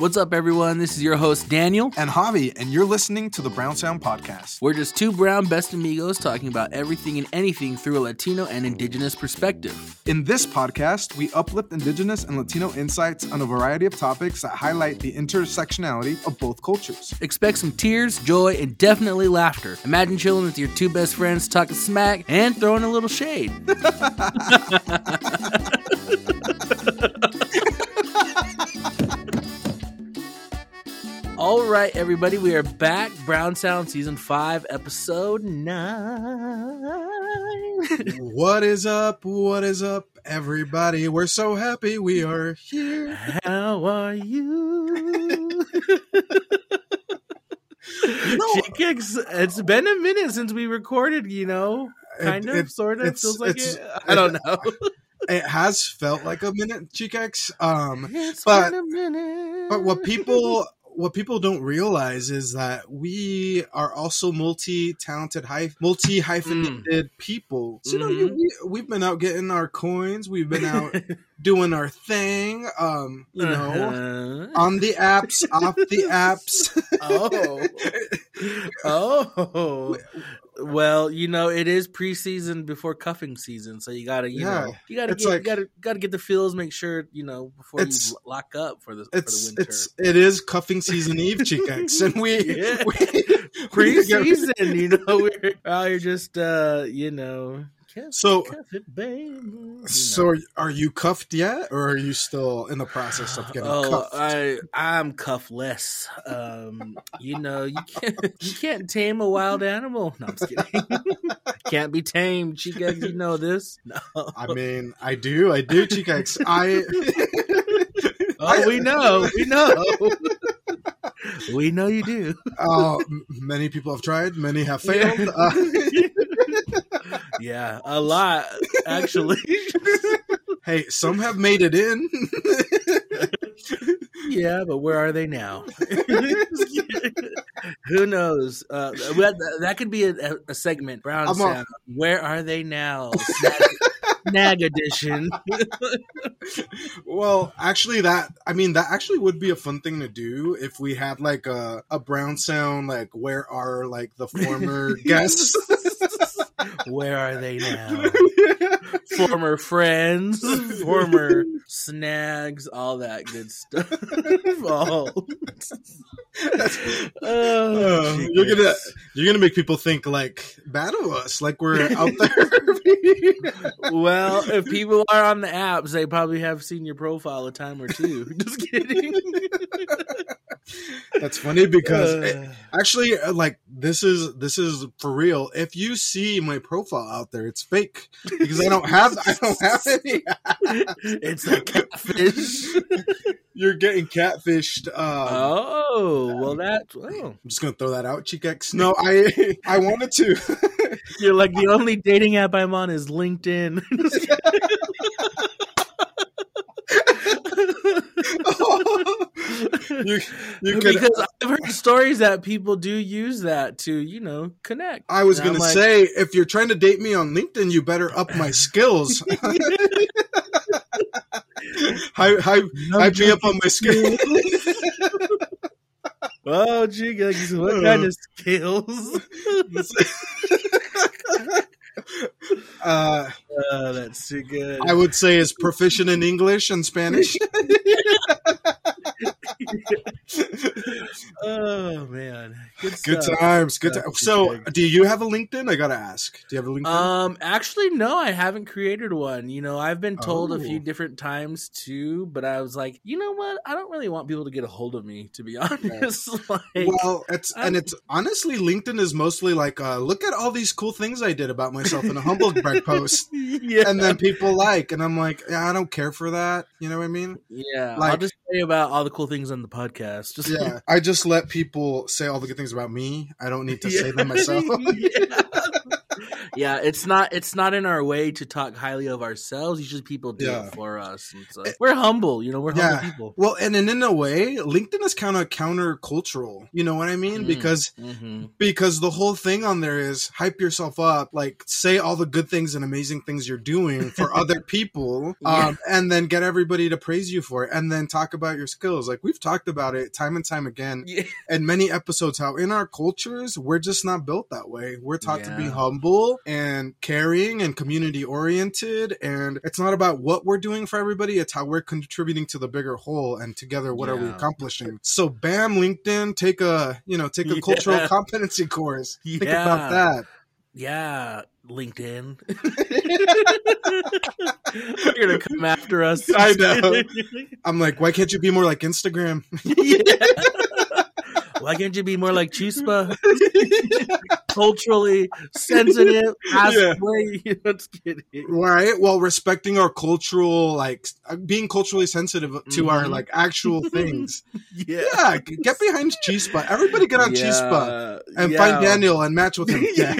What's up, everyone? This is your host, Daniel. and Javi, and you're listening to the Brown Sound Podcast. We're just two brown best amigos talking about everything and anything through a Latino and Indigenous perspective. In this podcast, we uplift Indigenous and Latino insights on a variety of topics that highlight the intersectionality of both cultures. Expect some tears, joy, and definitely laughter. Imagine chilling with your two best friends, talking smack, and throwing a little shade. All right, everybody, we are back. Brown Sound Season 5, Episode 9. what is up? What is up, everybody? We're so happy we are here. How are you? No. Chickix, it's been a minute since we recorded, you know? Kind It- of, it- sort of. Feels like it. I don't know. It has felt like a minute, Chicax. Um, It's But- been a minute. but what people what people don't realize is that we are also multi-talented, multi-hyphenated people. So, you know, you, Mhm. we, we've been out getting our coins. We've been out doing our thing. Um, you know, Uh-huh. on the apps, off the apps. oh. Oh. Well, you know, it is preseason before cuffing season, so you gotta, you Yeah. know, you gotta It's get, like- you gotta, gotta get the feels, make sure, you know, before you It's- lock up for the for the It's winter. it's it is cuffing season eve, Chicax, and we, Yeah. we preseason, you know, we're out here just, uh, you know, cuff, So- cuff it, you know. So, are you cuffed yet, or are you still in the process of getting Oh, cuffed? I I'm cuffless. Um, you know, you can't you can't tame a wild animal. No, I'm just kidding. can't be tamed, chica. You know this. No. I mean, I do, I do, Chicax. I. Oh, we know, we know, we know you do. Uh, many people have tried, many have failed. Uh, Yeah, a lot actually. hey, some have made it in. yeah, but where are they now? Who knows? Uh, that, that could be a, a segment. Brown I'm a- Sound. Where are they now? Snag, snag edition. well, actually, that I mean, that actually would be a fun thing to do if we had like a a brown sound. Like, where are like the former guests? Where are they now? Former friends, former snags, all that good stuff. oh, Uh, oh you're gonna you're gonna make people think like bad of us, like we're out there. Well, if people are on the apps, they probably have seen your profile a time or two. Just kidding. That's funny because it- Uh, actually, uh, like this is this is for real. If you see my profile out there, it's fake because I don't have I don't have any. it's a catfish. You're getting catfished. Um, Oh, well, that. Oh, I'm just gonna throw that out, Chicax. No, I I wanted to. you're like the only dating app I'm on is LinkedIn. You you could. because I've heard stories that people do use that to, you know, connect. I was gonna like, say, if you're trying to date me on LinkedIn, you better up my skills. Hi, hype me up on my skills. Oh, gee, what kind of skills? uh, oh, that's too good. I would say is proficient in English and Spanish. ハハハハ。Oh man, good, Good times, good times. So, do you have a LinkedIn? I gotta ask. Do you have a LinkedIn? Um, actually, no, I haven't created one. You know, I've been told a few Oh. different times too, but I was like, you know what? I don't really want people to get a hold of me, to be honest. like, well, it's and I'm- it's honestly LinkedIn is mostly like, uh, look at all these cool things I did about myself in a humble brag post, yeah, and then people like, and I'm like, yeah, I don't care for that. You know what I mean? yeah. I'll just tell you about all the cool things on the podcast. Just Yeah, I just let people say all the good things about me. I don't need to say them myself. yeah. yeah, it's not it's not in our way to talk highly of ourselves. Usually people do Yeah. it for us. And so Eh, we're humble, you know, we're yeah. humble people. Well, and, and in a way, LinkedIn is kind of counter-cultural. You know what I mean? Mm. Because hmm because the whole thing on there is hype yourself up, like say all the good things and amazing things you're doing for other people, Yeah. um, and then get everybody to praise you for it, and then talk about your skills. Like we've talked about it time and time again in many episodes. How in our cultures we're just not built that way. We're taught to be Yeah. And caring and community oriented, and it's not about what we're doing for everybody. It's how we're contributing to the bigger whole, and together, what are we accomplishing? So, bam, LinkedIn, take a you know take a Yeah. cultural competency course. Think Yeah. about that. Yeah, LinkedIn. You're gonna come after us. I know. I'm like, why can't you be more like Instagram? yeah. Why can't you be more like Chispa? Culturally sensitive. Yeah. way. Let's get it. right while respecting our cultural like uh, being culturally sensitive to our Mhm. like actual things Yeah. yeah get behind chispa everybody get on chispa and find daniel and match with him yeah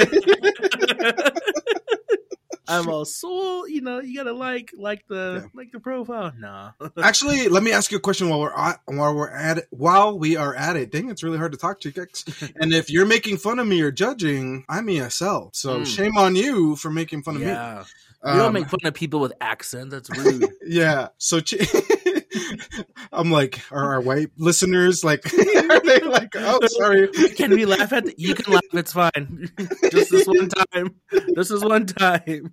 I'm all soul. You know, you gotta like like the like the profile. Nah. actually let me ask you a question while we're at, while we're at it while we are at it dang it's really hard to talk to you guys and if you're making fun of me or judging i'm esl so Mm. shame on you for making fun of me yeah. we don't Um, make fun of people with accents. That's rude. Yeah. So Chi- I'm like, are our white listeners like, are they like, oh, sorry. can we laugh at? The, you can laugh. It's fine. Just this one time. This is one time.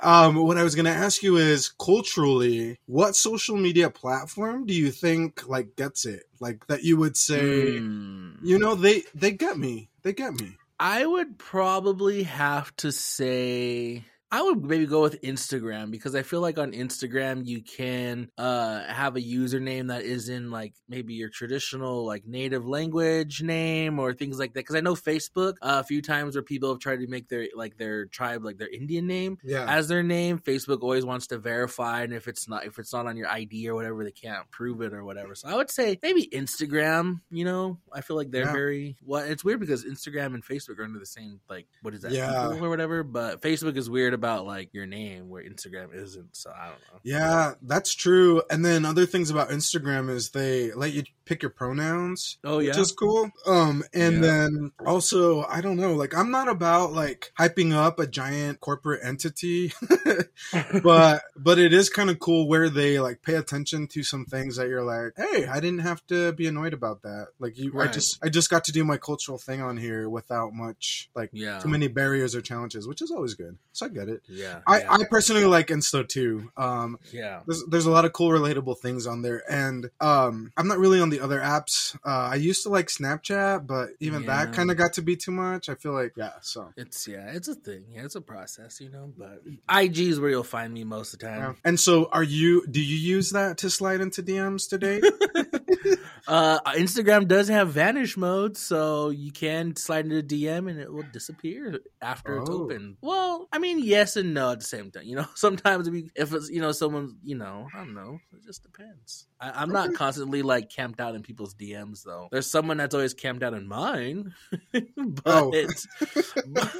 Um, what I was gonna ask you is culturally, what social media platform do you think like gets it? Like that you would say, Hmm. you know, they they get me, they get me. I would probably have to say I would maybe go with Instagram because I feel like on Instagram you can uh have a username that is in like maybe your traditional like native language name or things like that because I know Facebook uh, a few times where people have tried to make their like their tribe like their Indian name Yeah. as their name Facebook always wants to verify and if it's not if it's not on your ID or whatever they can't prove it or whatever so I would say maybe Instagram you know I feel like they're Yeah. very well it's weird because Instagram and Facebook are under the same like what is that Yeah. or whatever but Facebook is weird about like your name where Instagram isn't so I don't know yeah, that's true. And then other things about Instagram is they let you pick your pronouns. oh yeah which is cool. Um, and Yeah. then also, I don't know, like I'm not about like hyping up a giant corporate entity, but but it is kind of cool where they like pay attention to some things that you're like, hey, I didn't have to be annoyed about that. Like you, I just I just got to do my cultural thing on here without much like yeah too many barriers or challenges, which is always good. So I get it. Yeah I, yeah, I personally like Insta too. Um, yeah. there's, there's a lot of cool relatable things on there. And um i'm not really on the other apps. Uh i used to like snapchat but even that kind of got to be too much. I feel like yeah so. It's yeah it's a thing. Yeah it's a process you know but IG is where you'll find me most of the time. Yeah. and so are you do you use that to slide into dms today Uh, Instagram does have vanish mode, so you can slide into a DM and it will disappear after it's Oh. open. Well, I mean, yes and no at the same time. You know, sometimes we, if it's you know someone, you know, I don't know, it just depends. I, I'm not constantly like camped out in people's DMs though. There's someone that's always camped out in mine, but Oh. but,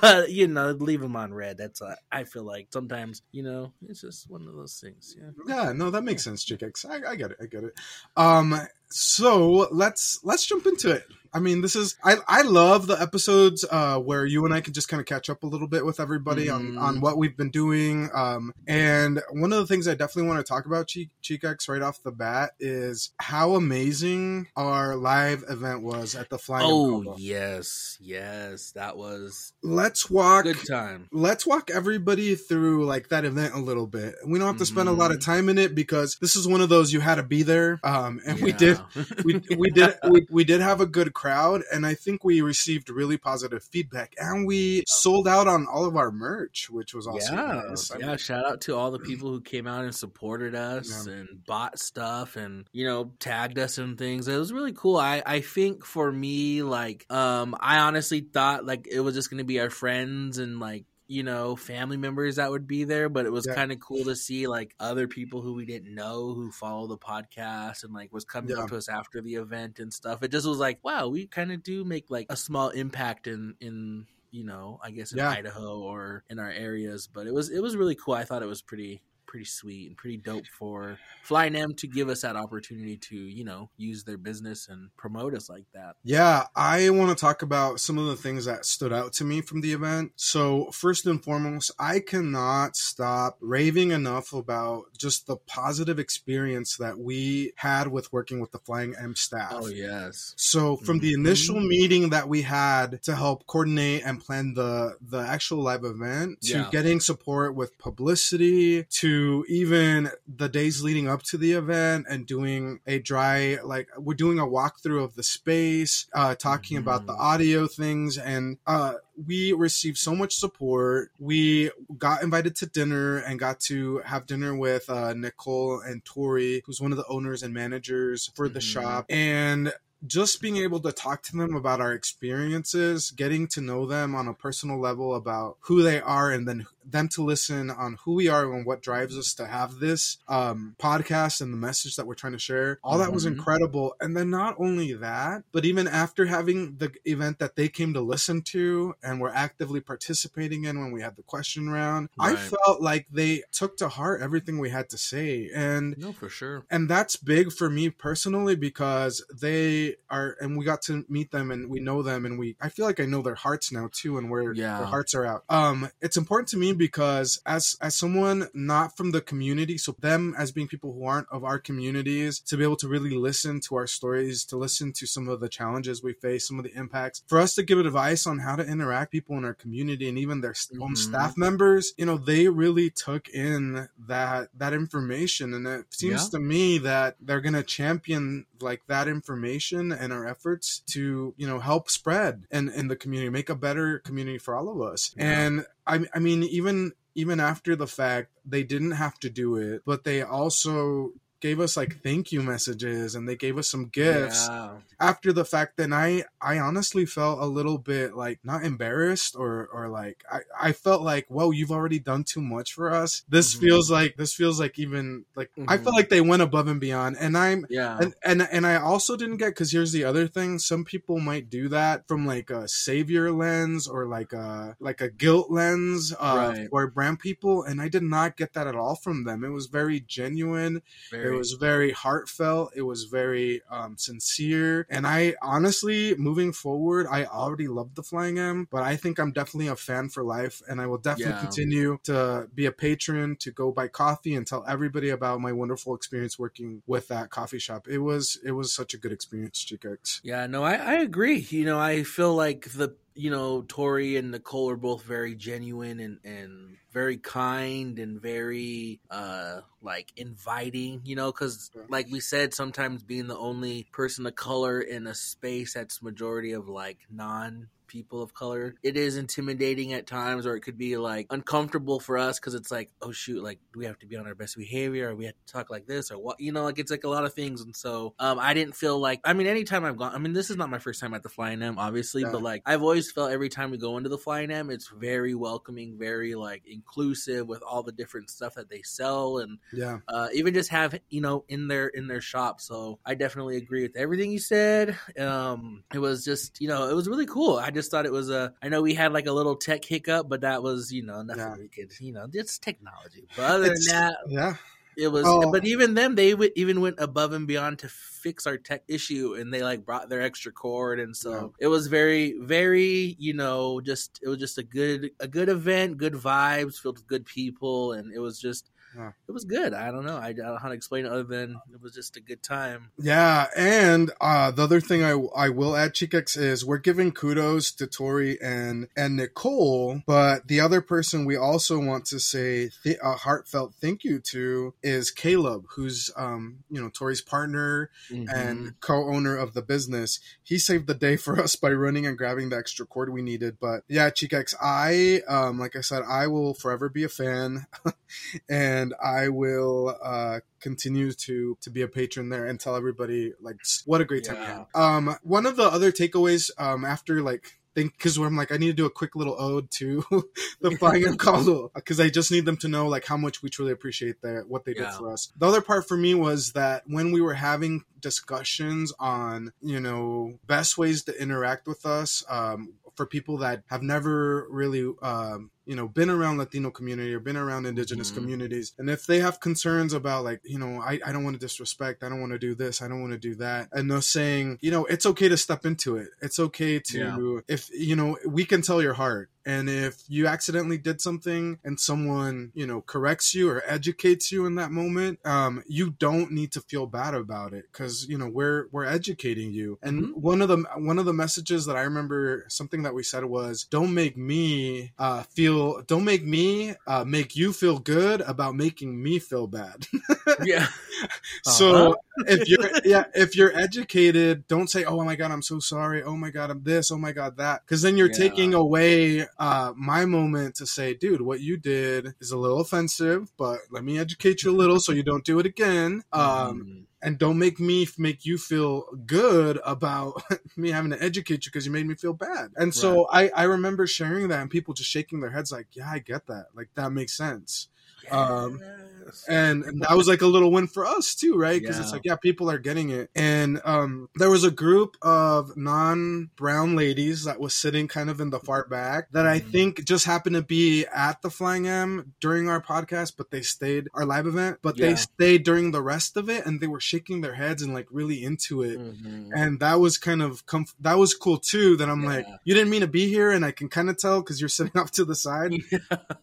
but you know, leave them on red. That's uh, I feel like sometimes you know it's just one of those things. Yeah. yeah no that makes sense chickx I, I get it i get it um Um, so let's let's jump into it i mean this is i i love the episodes uh where you and i can just kind of catch up a little bit with everybody on Mhm. on what we've been doing um and one of the things i definitely want to talk about Chi- chicax right off the bat is how amazing our live event was at the flying Oh Impala. yes, yes, that was let's walk good time. let's walk everybody through like that event a little bit. We don't have to spend a lot of Mm-hmm. time in it because this is one of those you had to be there. Um, and we did, we, we did, we, we did have a good crowd, and I think we received really positive feedback, and we sold out on all of our merch, which was also yeah, nice. I yeah. Shout out to all the people who came out and supported us Yeah. and bought stuff and you know tagged us and things. It was really cool. I I think for me, like, um, I honestly thought like it was just gonna be our friends and like you know family members that would be there but it was Yeah. kind of cool to see like other people who we didn't know who follow the podcast and like was coming Yeah. up to us after the event and stuff it just was like wow we kind of do make like a small impact in in you know, I guess in Yeah. Idaho or in our areas. But it was it was really cool. I thought it was pretty pretty sweet and pretty dope for Flying M to give us that opportunity to, you know, use their business and promote us like that. Yeah, I want to talk about some of the things that stood out to me from the event. So, first and foremost, I cannot stop raving enough about just the positive experience that we had with working with the Flying M staff. Oh yes. So from the Mhm. initial meeting that we had to help coordinate and plan the the actual live event to Yeah. getting support with publicity to even the days leading up to the event and doing a dry like we're doing a walkthrough of the space, uh talking about the Mhm. audio things and uh we received so much support. We got invited to dinner and got to have dinner with uh, Nicole and Tori, who's one of the owners and managers for the Mhm. shop. And just being able to talk to them about our experiences, getting to know them on a personal level about who they are, and then them to listen on who we are and what drives us to have this um, podcast and the message that we're trying to share. All that was Mhm. incredible. And then not only that, but even after having the event that they came to listen to and were actively participating in when we had the question round, I felt like they took to heart everything we had to say. And No, for sure. and that's big for me personally because they are and we got to meet them and we know them and we i feel like i know their hearts now too and where Yeah. their hearts are out um it's important to me because as as someone not from the community so them as being people who aren't of our communities to be able to really listen to our stories to listen to some of the challenges we face some of the impacts for us to give advice on how to interact people in our community and even their s own mm-hmm. staff members you know they really took in that that information and it seems Yeah. to me that they're going to champion like that information and our efforts to you know help spread and in the community make a better community for all of us Yeah. and I, I mean even even after the fact they didn't have to do it but they also gave us like thank you messages and they gave us some gifts Yeah. after the fact then i i honestly felt a little bit like not embarrassed or or like i i felt like whoa you've already done too much for us this Mhm. feels like this feels like even like i Mhm. felt like they went above and beyond and i'm Yeah. and and and I also didn't get because here's the other thing: some people might do that from like a savior lens or like a like a guilt lens uh, Right. for brand people, and I did not get that at all from them. It was very genuine. Very. It was very heartfelt. It was very um, sincere, and I honestly, moving forward, I already loved the Flying M, but I think I'm definitely a fan for life, and I will definitely Yeah. continue to be a patron, to go buy coffee, and tell everybody about my wonderful experience working with that coffee shop. It was it was such a good experience, Chicax. Yeah, no, I, I agree. You know, I feel like the you know Tori and Nicole are both very genuine and and very kind and very uh like inviting. You know, because like we said, sometimes being the only person of color in a space that's majority of like non people of color it is intimidating at times or it could be like uncomfortable for us because it's like oh shoot like do we have to be on our best behavior or we have to talk like this or what you know like it's like a lot of things and so um i didn't feel like i mean anytime i've gone i mean this is not my first time at the flying m obviously but like i've always felt every time we go into the flying m it's very welcoming very like inclusive with all the different stuff that they sell and Yeah, uh, even just have you know in their in their shop. So I definitely agree with everything you said. Um, it was just you know it was really cool. I just thought it was a. I know we had like a little tech hiccup, but that was you know nothing Yeah. we could you know it's technology. But other It's- than that, yeah, it was. Oh. But even them, they w- even went above and beyond to fix our tech issue, and they like brought their extra cord, and so it was very very you know just it was just a good a good event, good vibes, filled with good people, and it was just Yeah. it was good. I don't know. I don't know how to explain it other than it was just a good time. yeah. And uh, the other thing I I will add, Chicax, is we're giving kudos to Tori and and Nicole, but the other person we also want to say th- a heartfelt thank you to is Caleb, who's um you know Tori's partner Mm-hmm. and co-owner of the business. He saved the day for us by running and grabbing the extra cord we needed. But yeah, Chicax, I um like I said, I will forever be a fan, and I will uh continue to to be a patron there and tell everybody like what a great time we Yeah. had. Um, one of the other takeaways um after like think because I'm like I need to do a quick little ode to the flying and call because I just need them to know like how much we truly appreciate their what they did for us. The other part for me was that when we were having discussions on you know best ways to interact with us um, for people that have never really um, you know been around latino community or been around indigenous Mhm. communities and if they have concerns about like you know i, I don't want to disrespect i don't want to do this i don't want to do that and they're saying you know it's okay to step into it it's okay to Yeah. if you know we can tell your heart and if you accidentally did something and someone you know corrects you or educates you in that moment um, you don't need to feel bad about it because you know we're we're educating you and Mhm. one of the one of the messages that i remember something that we said was don't make me uh, feel don't make me uh, make you feel good about making me feel bad yeah. so Uh-huh. if you're yeah if you're educated don't say oh my god i'm so sorry oh my god i'm this oh my god that because then you're Yeah. taking away uh my moment to say dude what you did is a little offensive but let me educate you a little so you don't do it again um Mhm. And don't make me f- make you feel good about me having to educate you because you made me feel bad. And so I, I remember sharing that and people just shaking their heads like yeah i get that. Like that makes sense. Um, Yes. and, and that was like a little win for us too right because it's like yeah people are getting it and um there was a group of non-brown ladies that was sitting kind of in the far back that i Mhm. think just happened to be at the flying m during our podcast but they stayed our live event but they stayed during the rest of it and they were shaking their heads and like really into it Mhm. and that was kind of comf- that was cool too that i'm like you didn't mean to be here and i can kind of tell because you're sitting off to the side Yeah.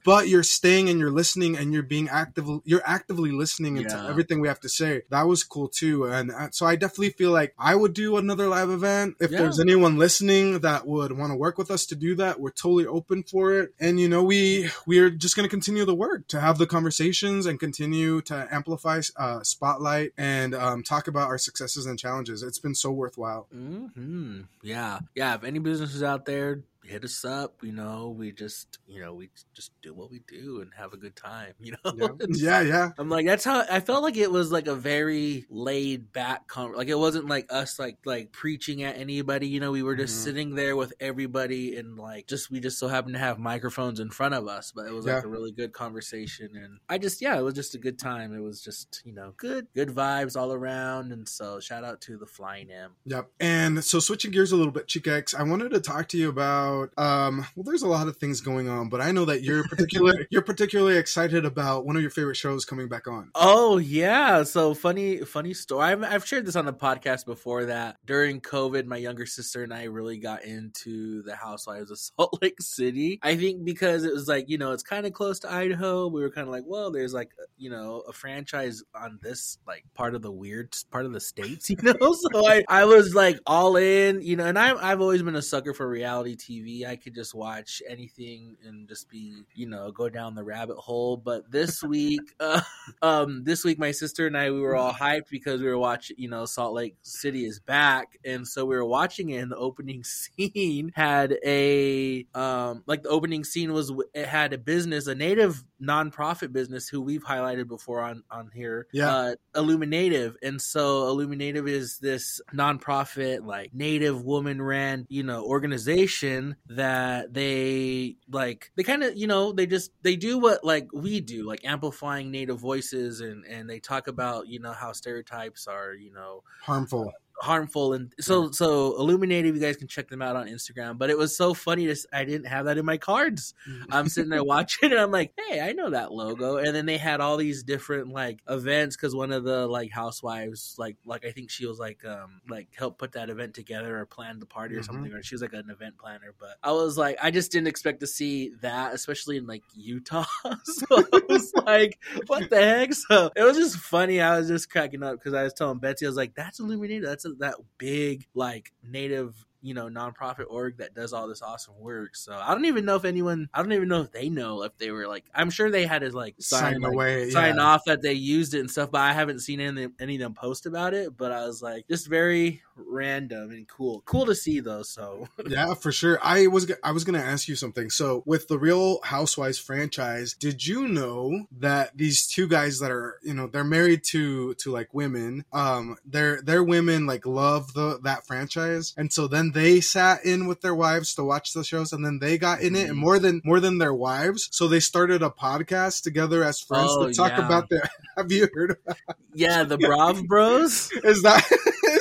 but you're staying and you're listening and you're being active you're actively listening into Yeah. everything we have to say. That was cool too. And uh, so i definitely feel like i would do another live event. If Yeah. there's anyone listening that would want to work with us to do that we're totally open for it. And you know we we're just going to continue the work to have the conversations and continue to amplify uh, spotlight and um, talk about our successes and challenges. It's been so worthwhile. Hmm Yeah, yeah. If any businesses out there, hit us up. You know, we just, you know, we just do what we do and have a good time. You know, yeah yeah, yeah. I'm like that's how I felt like it was like a very laid back con- like it wasn't like us like like preaching at anybody you know we were just Mhm. sitting there with everybody and like just we just so happened to have microphones in front of us but it was like Yeah. a really good conversation and I just yeah it was just a good time it was just you know good good vibes all around and so shout out to the flying M Yep. And so switching gears a little bit, Chica X, I wanted to talk to you about um well there's a lot of things going on, but I know that you're particular you're particularly excited about one of your favorite shows coming back on. Oh yeah, so funny, funny story. I've, I've shared this on the podcast before that during COVID, my younger sister and I really got into the Housewives of Salt Lake City. I think because it was like you know it's kind of close to Idaho. We were kind of like, well, there's like you know a franchise on this like part of the weird part of the states, you know. so I I was like all in, you know, and I I've always been a sucker for reality TV. I could just watch anything and just be you know go down the rabbit hole. But this week. Uh, um this week my sister and I we were all hyped because we were watching you know Salt Lake City is back and so we were watching it and the opening scene had a um like the opening scene was it had a business a native nonprofit business who we've highlighted before on on here Yeah. uh Illuminative and so Illuminative is this nonprofit like native woman ran you know organization that they like they kind of you know they just they do what like we do like amplifying native voices and and they talk about you know how stereotypes are you know Harmful. Harmful and so so illuminative you guys can check them out on instagram but it was so funny to i didn't have that in my cards. I'm sitting there watching and i'm like hey i know that logo. And then they had all these different like events because one of the like housewives like like i think she was like um like helped put that event together or planned the party or Mhm. something or she was like an event planner but i was like i just didn't expect to see that especially in like utah. So i was like what the heck? So it was just funny i was just cracking up because i was telling betsy i was like that's illuminative that's a, that big like native you know nonprofit org that does all this awesome work so i don't even know if anyone i don't even know if they know if they were like i'm sure they had to like sign Sign like, away. sign yeah. off that they used it and stuff but i haven't seen any, any of them post about it but i was like just very random and cool cool to see though so yeah, for sure. I was I was gonna ask you something. So with the Real Housewives franchise, did you know that these two guys that are you know they're married to to like women, um, their their women like love the that franchise, and so then they sat in with their wives to watch the shows, and then they got in it, and Mhm. more than more than their wives, so they started a podcast together as friends Oh, to talk yeah. about their. Have you heard? Of, yeah the brav bros is that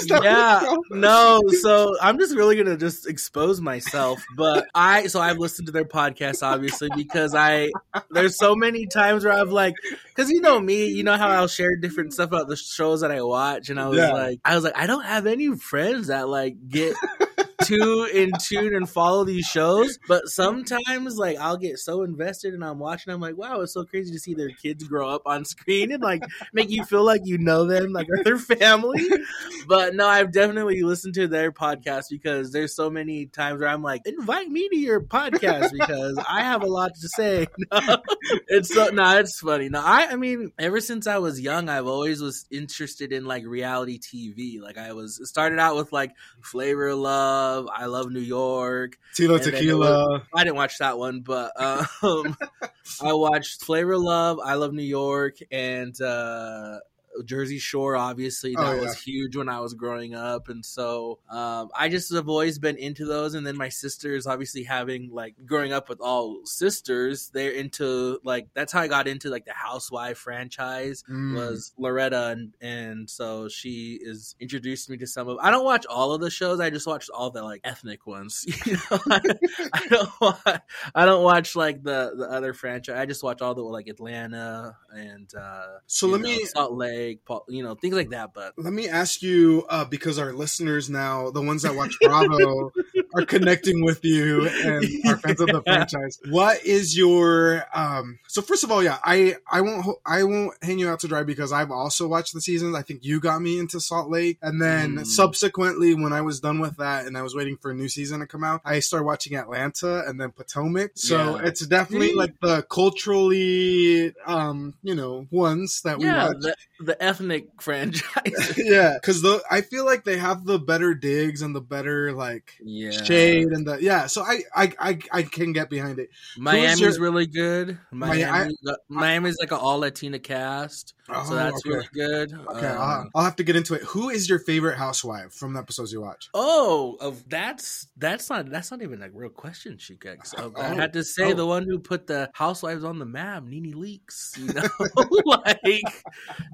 yeah, no. So I'm just really gonna just expose myself. But I, so I've listened to their podcast obviously because I, there's so many times where I've like, because you know me, you know how I'll share different stuff about the shows that I watch, and I was yeah. like, I was like, I don't have any friends that like get too in tune and follow these shows, but sometimes like I'll get so invested and I'm watching. I'm like, wow, it's so crazy to see their kids grow up on screen and like make you feel like you know them, like their family. But no, I've definitely listened to their podcast because there's so many times where I'm like, invite me to your podcast because I have a lot to say. No, it's so no, it's funny. No, I I mean, ever since I was young, I've always was interested in like reality TV. Like I was started out with like Flavor Love love I love New York. Tila Tequila. Was, I didn't watch that one, but um, I watched Flavor Love, I Love New York, and uh, Jersey Shore, obviously, that oh, yeah. was huge when I was growing up, and so um, I just have always been into those. And then my sisters, obviously, having like growing up with all sisters, they're into like that's how I got into like the Housewife franchise mm. was Loretta, and and so she is introduced me to some of. I don't watch all of the shows. I just watch all the like ethnic ones. You know, I, I don't watch, I don't watch like the the other franchise. I just watch all the like Atlanta and uh, so let know, me Salt Lake you know, things like that. But let me ask you, uh, because our listeners now, the ones that watch Bravo, are connecting with you and are fans of the franchise. What is your um? So first of all, yeah, I I won't I won't hang you out to dry because I've also watched the seasons. I think you got me into Salt Lake, and then mm. subsequently, when I was done with that and I was waiting for a new season to come out, I started watching Atlanta and then Potomac. So yeah. it's definitely like the culturally um you know ones that we yeah, watch. The, the ethnic franchise. yeah, because I feel like they have the better digs and the better like yeah. Shade and the yeah. So I I I, I can get behind it. Miami's your, really good. Miami, I, Miami's like an all Latina cast. Oh, so that's okay. really good. Okay, um, I'll, I'll, have to get into it. Who is your favorite housewife from the episodes you watch? Oh, of that's that's not that's not even a real question, Shikek. oh, I had to say oh. the one who put the housewives on the map, Nene Leakes. You know, like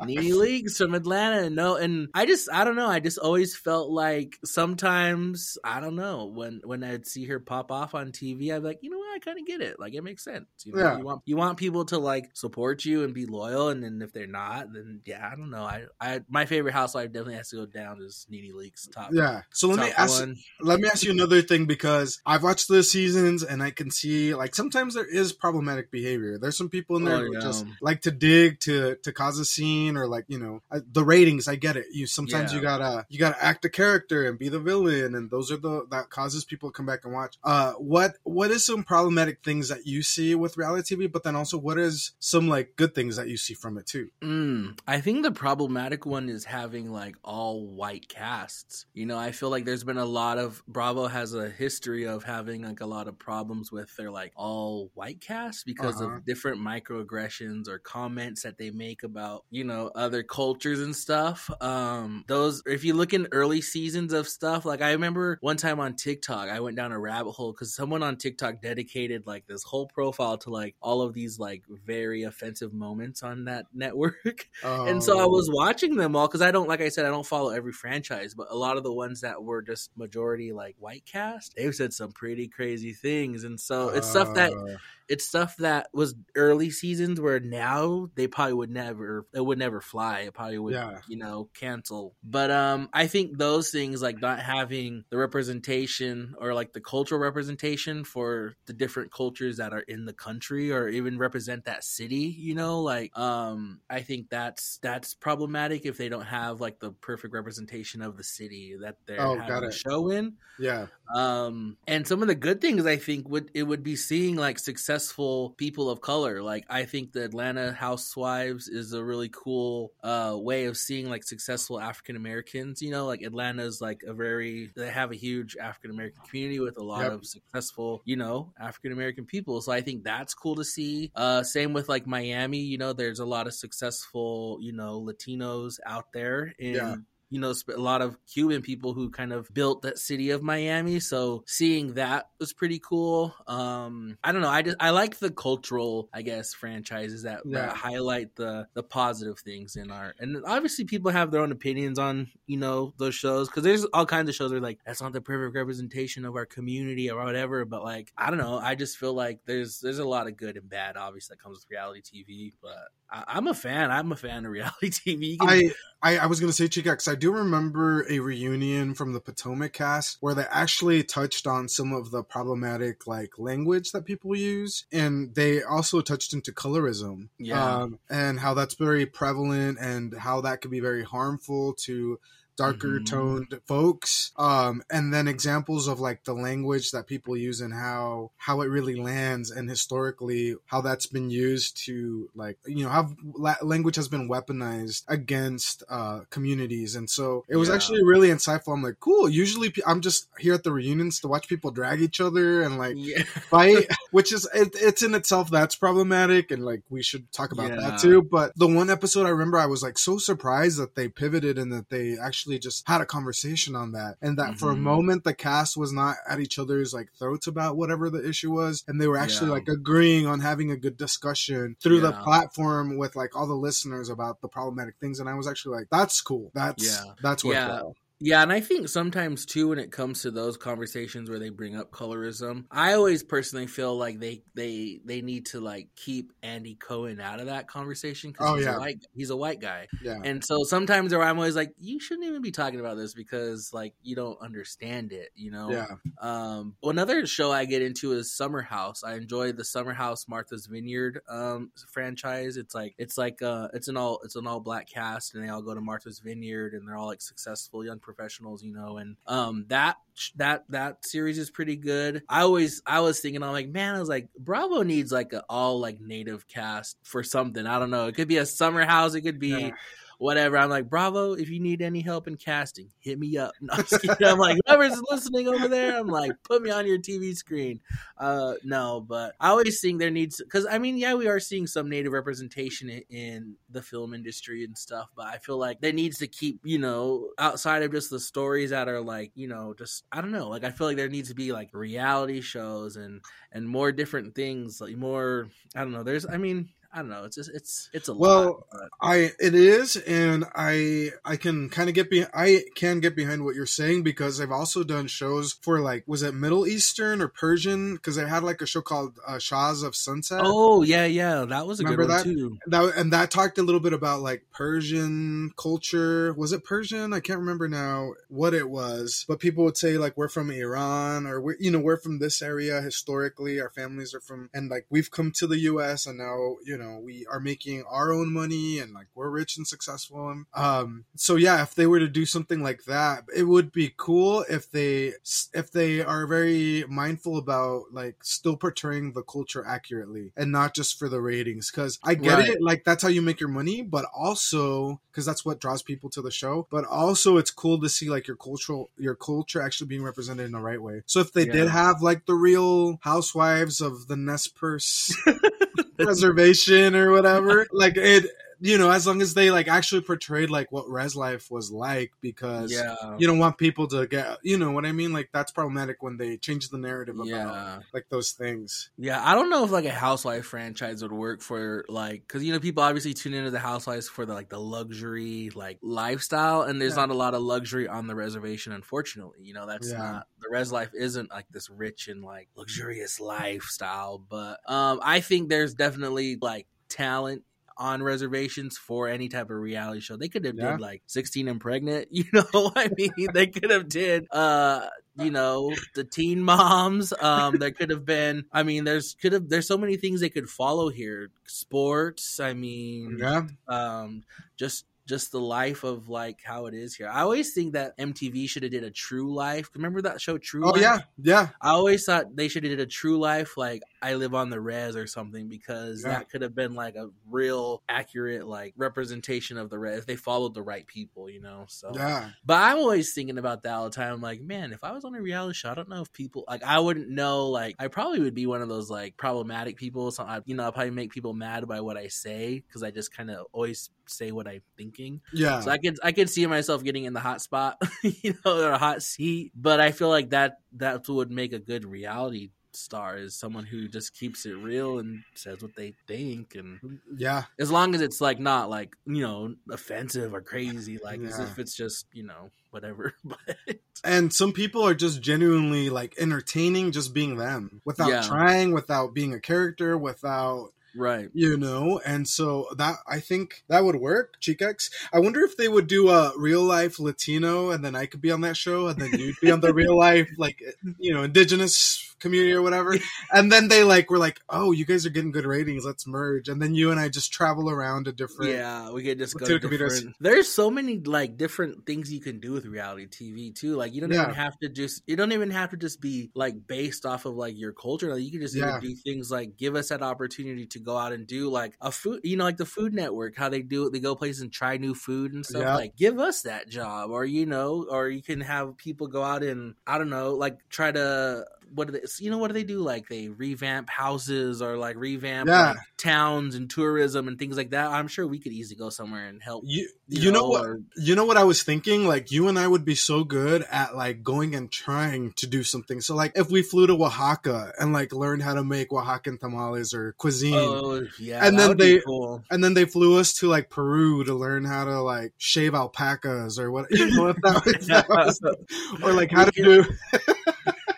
Nene Leakes from Atlanta. No, and I just I don't know. I just always felt like sometimes I don't know when when I'd see her pop off on TV, I'd be like, you know what, I kind of get it. Like it makes sense. You know, yeah. you want you want people to like support you and be loyal, and then if they're not, then yeah, I don't know. I I my favorite housewife definitely has to go down as Nene Leakes top. Yeah. So let me ask one. let me ask you another thing because I've watched the seasons and I can see like sometimes there is problematic behavior. There's some people in oh, there oh, who yeah. just like to dig to to cause a scene or like you know the ratings. I get it. You sometimes yeah. you gotta you gotta act a character and be the villain, and those are the that causes people to come back and watch. Uh, what what is some problematic things that you see with reality TV? But then also, what is some like good things that you see from it too? Mm, I think the problematic one is having like all white casts. You know, I feel like there's been a lot of Bravo has a history of having like a lot of problems with their like all white cast because uh-huh. of different microaggressions or comments that they make about you know other cultures and stuff. Um, those if you look in early seasons of stuff, like I remember one time on TikTok, I went down a rabbit hole because someone on TikTok dedicated like this whole profile to like all of these like very offensive moments on that network. Oh. And so I oh. was watching them all because I don't, like I said, I don't follow every franchise, but a lot of the ones that were just majority like white cast, they've said some pretty crazy things. And so it's uh. stuff that uh it's stuff that was early seasons where now they probably would never it would never fly. It probably would yeah. you know cancel. But um i think those things like not having the representation or like the cultural representation for the different cultures that are in the country or even represent that city you know like um i think that's that's problematic if they don't have like the perfect representation of the city that they're oh, having a show in. Yeah. Um and some of the good things i think would it would be seeing like success successful people of color. Like I think the Atlanta Housewives is a really cool uh, way of seeing like successful African Americans. You know, like Atlanta's like a very they have a huge African American community with a lot yep. of successful, you know, African American people. So I think that's cool to see. Uh, same with like Miami. You know, there's a lot of successful, you know, Latinos out there in. Yeah you know a lot of Cuban people who kind of built that city of Miami. So seeing that was pretty cool. Um, I don't know. I just I like the cultural, I guess, franchises that, yeah. that highlight the the positive things in art. And obviously, people have their own opinions on you know those shows because there's all kinds of shows where like that's not the perfect representation of our community or whatever. But like I don't know. I just feel like there's there's a lot of good and bad, obviously, that comes with reality TV. But I, am a fan. I'm a fan of reality TV. Can... I, I, I was gonna say Chica because I do remember a reunion from the Potomac cast where they actually touched on some of the problematic like language that people use, and they also touched into colorism. Yeah, um, and how that's very prevalent and how that could be very harmful to darker mm-hmm. toned folks um and then examples of like the language that people use and how how it really lands and historically how that's been used to like you know how la- language has been weaponized against uh communities and so it was yeah. actually really insightful i'm like cool usually i'm just here at the reunions to watch people drag each other and like yeah. fight which is it, it's in itself that's problematic and like we should talk about yeah. that too but the one episode i remember i was like so surprised that they pivoted and that they actually actually just had a conversation on that. And that mm-hmm. for a mm-hmm. moment, the cast was not at each other's like throats about whatever the issue was. And they were actually yeah. like agreeing on having a good discussion through yeah. the platform with like all the listeners about the problematic things. And I was actually like, that's cool. That's, yeah. that's worthwhile. Yeah. Yeah, and I think sometimes too when it comes to those conversations where they bring up colorism, I always personally feel like they they they need to like keep Andy Cohen out of that conversation because oh, he's yeah. a white he's a white guy. Yeah. And so sometimes where I'm always like, you shouldn't even be talking about this because like you don't understand it, you know? Yeah. Um another show I get into is Summer House. I enjoy the Summer House Martha's Vineyard um franchise. It's like it's like uh it's an all it's an all black cast and they all go to Martha's Vineyard and they're all like successful young professionals, you know, and um that that that series is pretty good. I always I was thinking I'm like, man, I was like, Bravo needs like all like native cast for something. I don't know. It could be a summer house, it could be yeah whatever. I'm like, Bravo, if you need any help in casting, hit me up. No, I'm, I'm, like, whoever's listening over there, I'm like, put me on your TV screen. Uh, no, but I always think there needs because I mean, yeah, we are seeing some native representation in, in, the film industry and stuff, but I feel like there needs to keep, you know, outside of just the stories that are like, you know, just I don't know, like I feel like there needs to be like reality shows and and more different things, like more I don't know. There's, I mean, I don't know. It's just, it's it's a well, lot, I it is, and I I can kind of get be I can get behind what you're saying because I've also done shows for like was it Middle Eastern or Persian because I had like a show called uh, Shahs of Sunset. Oh yeah, yeah, that was a Remember good that? one too. That and that talked a little bit about like Persian culture. Was it Persian? I can't remember now what it was, but people would say like we're from Iran or we're you know we're from this area historically. Our families are from and like we've come to the U.S. and now you know we are making our own money and like we're rich and successful and um so yeah if they were to do something like that it would be cool if they if they are very mindful about like still portraying the culture accurately and not just for the ratings because i get right. it like that's how you make your money but also because that's what draws people to the show but also it's cool to see like your cultural your culture actually being represented in the right way so if they yeah. did have like the real housewives of the Nez Perce reservation or whatever. Like it you know, as long as they like actually portrayed like what res life was like, because yeah. you don't want people to get, you know what I mean? Like that's problematic when they change the narrative about yeah. like those things. Yeah, I don't know if like a housewife franchise would work for like, because you know people obviously tune into the housewives for the like the luxury like lifestyle, and there's yeah. not a lot of luxury on the reservation, unfortunately. You know, that's not the res life isn't like this rich and like luxurious lifestyle, but um, I think there's definitely like talent on reservations for any type of reality show. They could have yeah. did like 16 and pregnant, you know I mean? they could have did uh you know the teen moms um there could have been i mean there's could have there's so many things they could follow here sports i mean yeah um just just the life of like how it is here. I always think that MTV should have did a True Life. Remember that show True oh, Life? yeah, yeah. I always thought they should have did a True Life like I live on the res or something because Yeah. that could have been like a real accurate like representation of the res. They followed the right people, you know. So Yeah. but I'm always thinking about that all the time. I'm like, man, if I was on a reality show, I don't know if people like I wouldn't know. Like, I probably would be one of those like problematic people. So I, you know, I'll probably make people mad by what I say because I just kind of always say what I'm thinking. Yeah. So I could I could see myself getting in the hot spot, you know, or a hot seat. But I feel like that that would make a good reality star is someone who just keeps it real and says what they think and yeah. as long as it's like not like you know offensive or crazy like as if it's just you know whatever but And some people are just genuinely like entertaining just being them without Yeah. trying, without being a character, without right you know and so that i think that would work chicax i wonder if they would do a real life latino and then i could be on that show and then you'd be on the real life like you know indigenous community or whatever and then they like were like oh you guys are getting good ratings let's merge and then you and i just travel around to different yeah we could just go to computers. different there's so many like different things you can do with reality tv too like you don't Yeah. even have to just you don't even have to just be like based off of like your culture like you can just Yeah. do things like give us that opportunity to go out and do like a food you know like the food network how they do it they go places and try new food and stuff Yeah. like give us that job or you know or you can have people go out and i don't know like try to what do they you know what do they do? Like they revamp houses or like revamp Yeah. like, towns and tourism and things like that. I'm sure we could easily go somewhere and help you, you know what or- you know what i was thinking? Like you and i would be so good at like going and trying to do something. So like if we flew to oaxaca and like learned how to make oaxacan tamales or cuisine oh yeah And then they- cool. and then they flew us to like Peru to learn how to like shave alpacas or what you know if that, if that was, or like how to do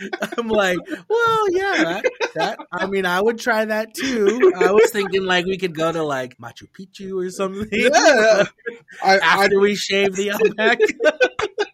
i'm like well yeah that, that i mean i would try that too. I was thinking like we could go to like machu picchu or something. Yeah. I, I after we shave the alpaca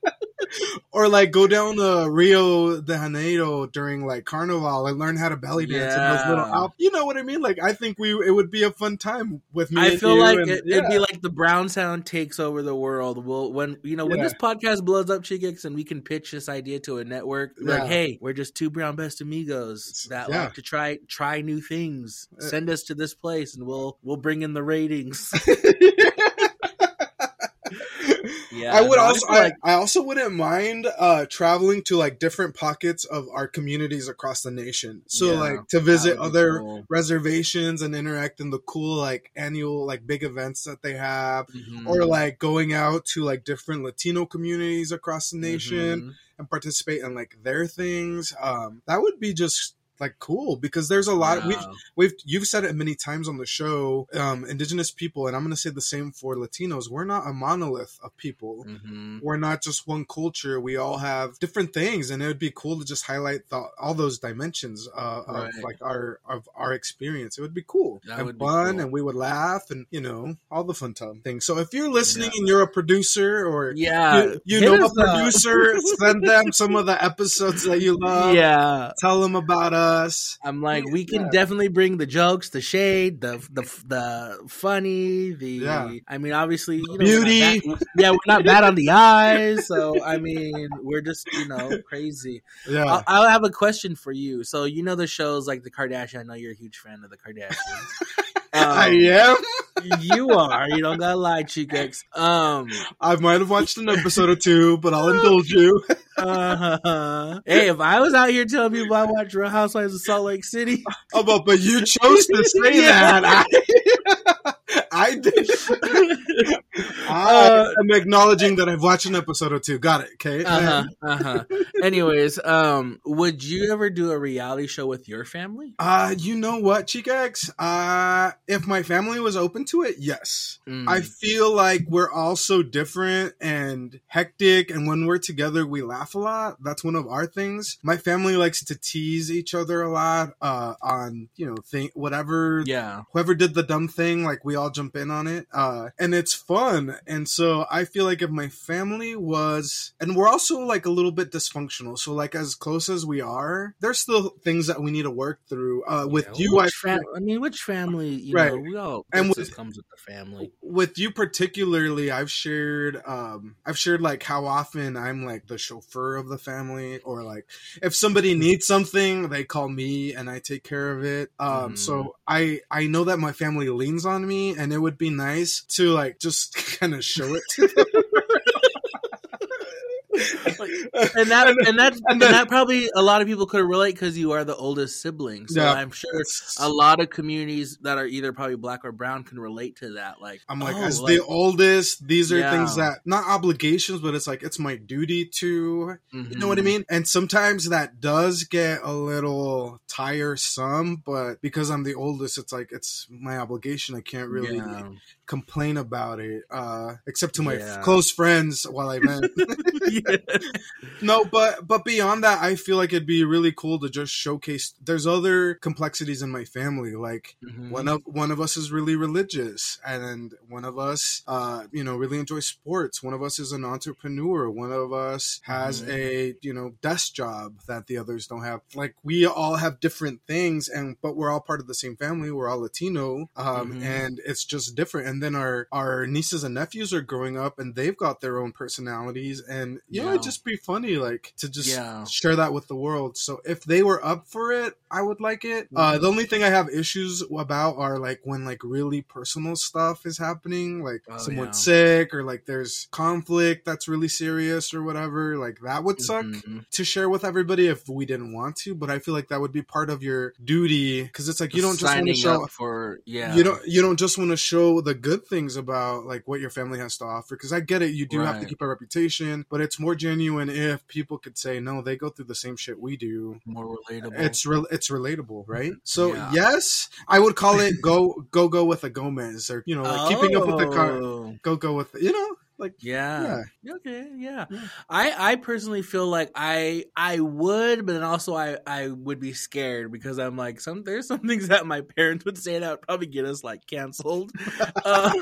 or like go down to Rio de Janeiro during like Carnival and learn how to belly dance in those little Yeah. alp you know what I mean like I think we it would be a fun time with me I feel like and- it, yeah. it'd be like the brown sound takes over the world. Well, when you know when Yeah. this podcast blows up, Chicks, and we can pitch this idea to a network, Yeah. like, hey, we're just two brown best amigos that Yeah. like to try try new things. Uh, Send us to this place, and we'll we'll bring in the ratings. yeah, I would also I, like I also wouldn't mind uh traveling to like different pockets of our communities across the nation. So Yeah, like to visit other cool. reservations and interact in the cool like annual like big events that they have Mhm. or like going out to like different Latino communities across the nation Mhm. and participate in like their things. Um that would be just like cool because there's a lot we've we've you've said it many times on the show um indigenous people and i'm going to say the same for latinos we're not a monolith of people Mhm. we're not just one culture we all have different things and it would be cool to just highlight the, all those dimensions uh, of Right. like our of our experience it would be cool That and fun cool. and we would laugh and you know all the fun time things so if you're listening Yeah. and you're a producer or Yeah, you, you know a producer send them some of the episodes that you love yeah. tell them about us I'm like, we can Yeah. definitely bring the jokes, the shade, the the the funny, the. Yeah. I mean, obviously, you know, Beauty. We're bad, yeah, we're not bad on the eyes, so I mean, we're just you know crazy. yeah I'll, I'll have a question for you. So you know the shows like the Kardashians. I know you're a huge fan of the Kardashians. I Um, am. you are. You don't gotta lie, Cheekex. Um. I might have watched an episode or two, but I'll indulge you. uh-huh. Hey, if I was out here telling people I watch Real Housewives of Salt Lake City, Oh, but, but you chose to say Yeah. that. I, I did. I Uh, am acknowledging that I've watched an episode or two. Got it. Okay. uh huh. Uh huh. Anyways, um, would you ever do a reality show with your family? Uh, you know what, Chicax? Uh, if my family was open to it, yes. Mm. I feel like we're all so different and hectic, and when we're together, we laugh a lot. That's one of our things. My family likes to tease each other a lot, uh, on you know, thing whatever yeah. whoever did the dumb thing, like we all jump in on it. Uh, and it's fun. And so I feel like if my family was, and we're also like a little bit dysfunctional. So like as close as we are, there's still things that we need to work through. Uh, with Yeah, you, I, fam- I mean, which family? You Right. know, we all And with- comes with the family. with you particularly, I've shared, um, I've shared like how often I'm like the chauffeur of the family, or like if somebody needs something, they call me and I take care of it. Um, Mhm. so I I know that my family leans on me, and it would be nice to like just kind of show it to them. And that and that and and that probably a lot of people could relate because you are the oldest sibling. So Yeah. I'm sure a lot of communities that are either probably black or brown can relate to that. Like I'm like, oh, as like, the oldest, these are things that not obligations, but it's like it's my duty to You know what I mhm. mean? And sometimes that does get a little tiresome, but because I'm the oldest, it's like it's my obligation. I can't really Yeah. Complain about it, uh, except to my Yeah. close friends while I vent. Yeah. no, but but beyond that, I feel like it'd be really cool to just showcase. There's other complexities in my family, like Mhm. one of one of us is really religious and one of us uh you know really enjoys sports one of us is an entrepreneur one of us has Mhm. a you know desk job that the others don't have like we all have different things and but we're all part of the same family we're all latino um Mhm. and it's just different and then our our nieces and nephews are growing up and they've got their own personalities and you know it'd just be funny like to just Yeah. share that with the world so if they were up for it i would like it uh the only thing i have issues about are like when like really personal stuff is happening like Oh, someone's yeah. sick or like there's conflict that's really serious or whatever like that would suck Mhm. to share with everybody if we didn't want to but i feel like that would be part of your duty because it's like you don't just want to show for yeah. you don't you don't just want to show the good things about like what your family has to offer because i get it you do have to keep a reputation but it's more genuine if people could say no they go through the same shit we do more relatable. it's real it's relatable right so Yeah. yes i would call it go go go with a gomez or you know like keeping up with the car Oh. go go with you know like Yeah. Okay. Yeah. Yeah. I I personally feel like I I would, but then also I I would be scared because I'm like some there's some things that my parents would say that would probably get us like canceled, um,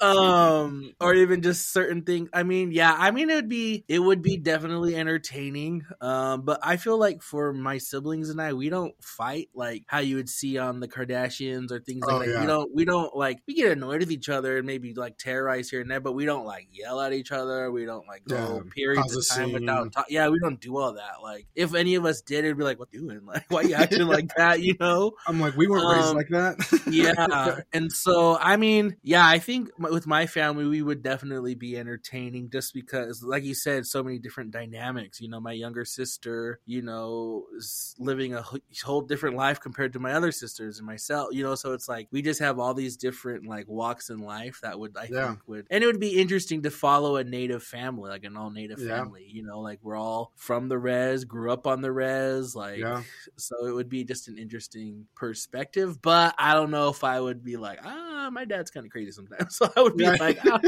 um, or even just certain things. I mean, yeah. I mean, it would be it would be definitely entertaining. Um, but I feel like for my siblings and I, we don't fight like how you would see on the Kardashians or things like Oh, that. yeah. We don't we don't like we get annoyed with each other and maybe like terrorize here and there, but we don't like yell at each other. We don't like go Yeah, periods of time without talk. Yeah, we don't do all that. Like if any of us did, it'd be like, "What you doing? Like why you acting like that?" You know? i'm like we weren't raised Um, like that yeah and so i mean yeah i think with my family we would definitely be entertaining just because like you said so many different dynamics you know my younger sister you know is living a whole different life compared to my other sisters and myself you know so it's like we just have all these different like walks in life that would i Yeah. think would and it would be interesting to follow a native family like an all native Yeah. family you know like we're all from the res grew up on the res like yeah. so it would be just an interesting perspective but i don't know if i would be like ah my dad's kind of crazy sometimes. So i would be like ah,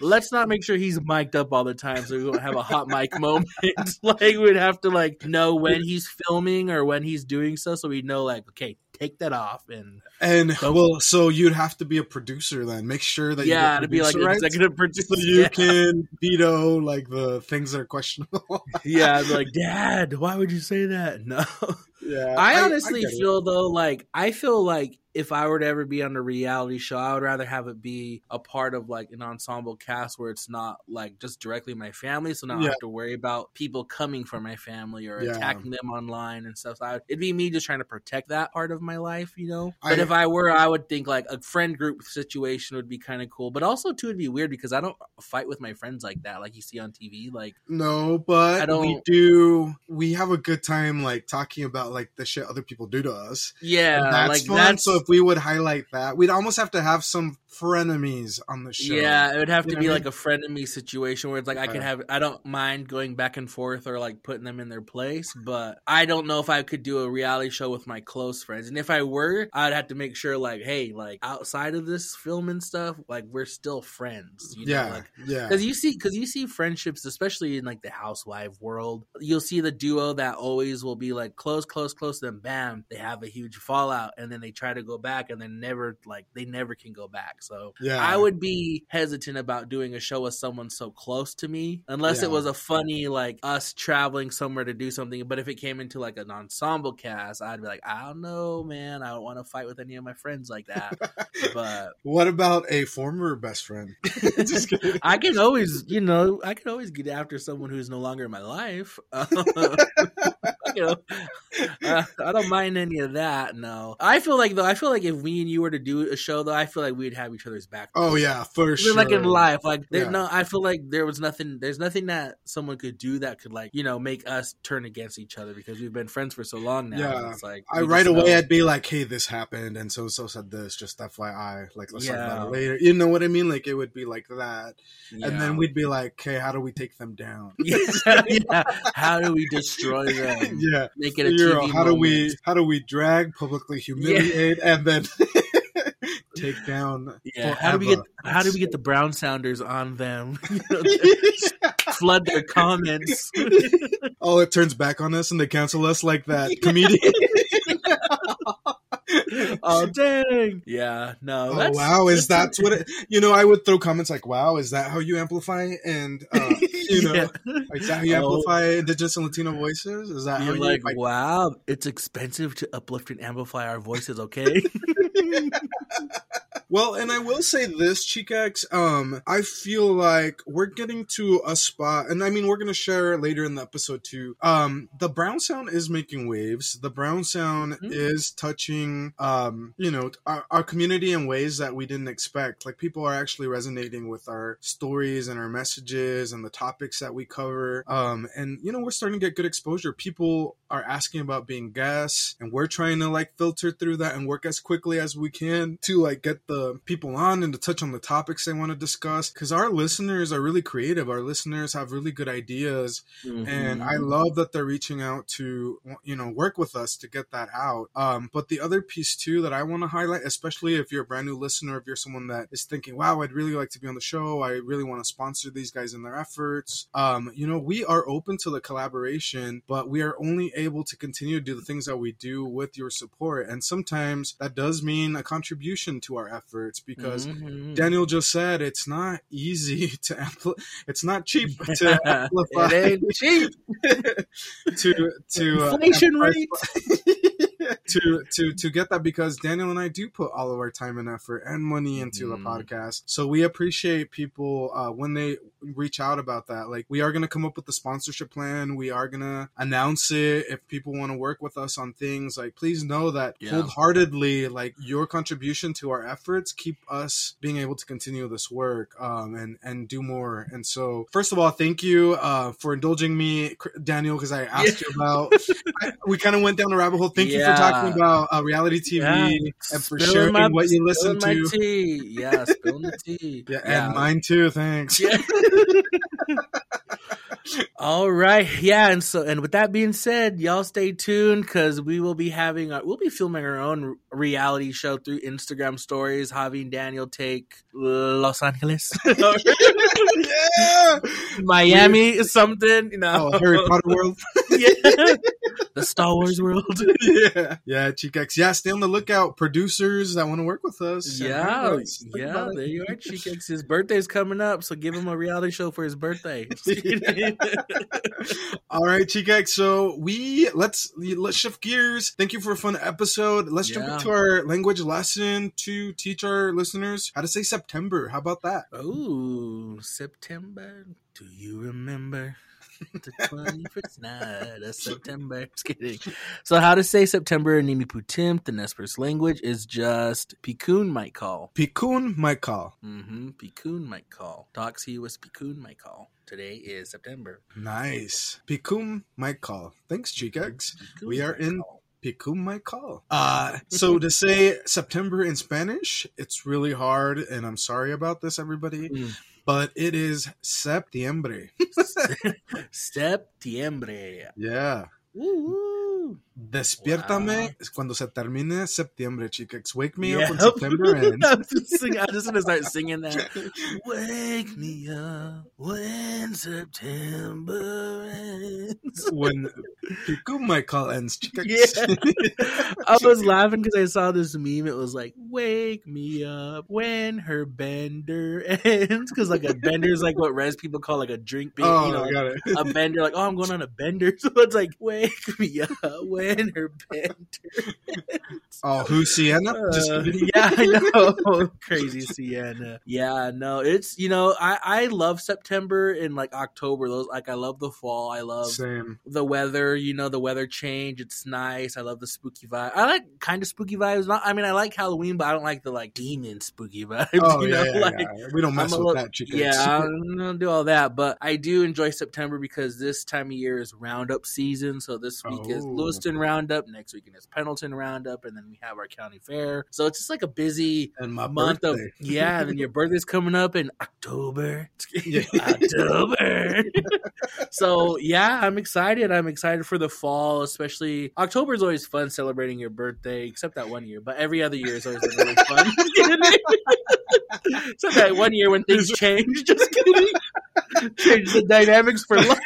let's not make sure he's mic'd up all the time so we won't have a hot mic moment. Like we'd have to like know when he's filming or when he's doing so so we know like okay take that off and and So- well so you'd have to be a producer then. Make sure that yeah you to be like rights, executive producer. so you yeah. can veto like the things that are questionable. Yeah like dad why would you say that? No yeah I honestly get it. feel though like I feel like if I were to ever be on a reality show, I would rather have it be a part of like an ensemble cast where it's not like just directly my family, so now I Yeah. have to worry about people coming from my family or Yeah. attacking them online and stuff. So I, it'd be me just trying to protect that part of my life, you know. I- But if I were, I would think like a friend group situation would be kind of cool. But also too, it'd be weird because I don't fight with my friends like that, like you see on TV. Like No, but I don't- we do. We have a good time, like talking about like the shit other people do to us. yeah, And that's like fun. that's So if we would highlight that, we'd almost have to have some frenemies on the show. Yeah, it would have You to be what I like a frenemy situation where it's like I could Yeah. have I don't mind going back and forth or like putting them in their place, but I don't know if I could do a reality show with my close friends. And if I were, I'd have to make sure like, hey, like outside of this film and stuff, like we're still friends. You know? yeah, Like yeah. because you see, because you see friendships, especially in like the housewife world, you'll see the duo that always will be like close, close, close. close, Then bam, they have a huge fallout, and then they try to go back and then never like they never can go back. So Yeah. I would be hesitant about doing a show with someone so close to me unless it was a funny like us traveling somewhere to do something. But if it came into like an ensemble cast, I'd be like, I don't know, man. I don't want to fight with any of my friends like that. but what about a former best friend? I can always, you know, I can always get after someone who's no longer in my life. you know, uh, I don't mind any of that. No, I feel like though, I feel like if we and you were to do a show, though, I feel like we'd have each other's back. Oh yeah, for sure. like in life, like there, Yeah. no, I feel like there was nothing. There's nothing that someone could do that could like you know make us turn against each other because we've been friends for so long now. Yeah. it's like I right away know. I'd be like, "Hey, this happened," and so so said this. Just FYI, like let's talk about it later. You know what I mean? Like it would be like that, and then we'd be like, "Okay, how do we take them down?" yeah, yeah. How do we destroy them? Yeah, Make it a TV how do we how do we drag, publicly humiliate, and then take down? Yeah, how do we get how do we get the Brown Sounders on them? You know, flood their comments. oh, it turns back on us and they cancel us like that comedian. Oh dang! Yeah, no. Oh that's- wow, is that what it? You know, I would throw comments like, "Wow, is that how you amplify?" And uh, you know, Yeah. is that how you Oh. amplify Indigenous and Latino voices? Is that how You're you like, like, wow, it's expensive to uplift and amplify our voices, okay? Well, and I will say this, Chicax, um, I feel like we're getting to a spot, and I mean, we're going to share later in the episode too. Um, the Brown Sound is making waves. The Brown Sound Mhm. is touching, um, you know, our, our community in ways that we didn't expect. Like, people are actually resonating with our stories and our messages and the topics that we cover. Um, and, you know, we're starting to get good exposure. People are asking about being guests, and we're trying to, like, filter through that and work as quickly as we can to, like, get the people on and to touch on the topics they want to discuss because our listeners are really creative. Our listeners have really good ideas and i Mhm. love that they're reaching out to you know work with us to get that out. Um, but the other piece too that i want to highlight especially if you're a brand new listener if you're someone that is thinking wow i'd really like to be on the show. I really want to sponsor these guys in their efforts um, you know we are open to the collaboration but we are only able to continue to do the things that we do with your support. And sometimes that does mean a contribution to our efforts because Mhm. Daniel just said it's not easy to ampli- it's not cheap to amplify it cheap. to to uh, Inflation amplify- rate. to to to get that because Daniel and I do put all of our time and effort and money into the Mhm. podcast. So we appreciate people uh, when they reach out about that. Like we are going to come up with the sponsorship plan. We are going to announce it if people want to work with us on things. Like please know that Yeah. wholeheartedly like your contribution to our efforts keep us being able to continue this work um, and and do more. And so first of all, thank you uh, for indulging me, Daniel, because I asked you about. I, we kind of went down a rabbit hole. Thank you for talking about uh, reality TV Yeah. and for Spilling sharing my- what you listen to. My tea. Yeah, spilling the tea. Yeah, and mine too. Thanks. Yeah. All right, yeah, and so and with that being said, y'all stay tuned because we will be having our, we'll be filming our own reality show through Instagram stories. Javi and Daniel take Los Angeles, oh, yeah. Miami, is something, you know, Oh, Harry Potter world. yeah, the Star Wars world. yeah, yeah, Chicax. Yeah, stay on the lookout. Producers that want to work with us. Yeah, hire us. Think yeah, it. there you are, Chicax. His birthday's coming up, so give him a reality show for his birthday. All right, Chicax. So we let's let's shift gears. Thank you for a fun episode. Let's jump into our language lesson to teach our listeners how to say September. How about that? Oh, September. Do you remember the 21st night of September? Just kidding. So, how to say September in Nimiputim, the Nez language, is just Pikun might call. Pikun Michael. Mm-hmm. Pikun might call. Talks he was Pikun might call. Today is September. Nice. Pikum call. Thanks, Chicax. We are in Picum Pikum call. Uh, so to say September in Spanish, it's really hard, and I'm sorry about this, everybody, Mm. but it is septiembre. Septiembre. Yeah. Woo-woo. Despiértame Wow. cuando se termine septiembre, chicas. Wake me Yeah. up when September ends. I'm just, sing, I'm just gonna start singing that. Wake me up when September ends. when Piku Michael ends. Yeah. I was laughing because I saw this meme. It was like, "Wake me up when her bender ends," because like a bender is like what res people call like a drink. Bit, Oh, you know, I got it. a bender. Like, oh, I'm going on a bender. So it's like, "Wake me up when her bender." Oh, who's Sienna? Uh, kidding. yeah, I know. Crazy Sienna. Yeah, no, it's you know, I I love September and like October. Those like I love the fall. I love Same. the weather. You know, the weather change. It's nice. I love the spooky vibe. I like kind of spooky vibes. Not, I mean, I like Halloween, but I don't like the like demon spooky vibes. Oh, you yeah, know, yeah, like. yeah. We don't mess I'm with little- that, chicken. Yeah, I don't, don't all that, but I do enjoy September because this time of year is roundup season. So this week is Oh. Lewiston Roundup, next weekend is Pendleton Roundup, and then we have our county fair. So it's just like a busy and my month birthday. of yeah. And then your birthday's coming up in October. October. so yeah, I'm excited. I'm excited for the fall, especially October is always fun celebrating your birthday, except that one year. But every other year is always really fun. except that one year when things change. Just kidding. Change the dynamics for life.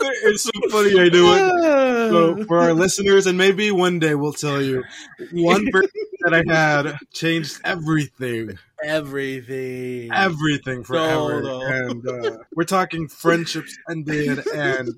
It's so funny I do it. So ah. for our listeners, and maybe one day we'll tell you, one birthday that I had changed everything, everything. everything forever. no. And uh, we're talking friendships ended, and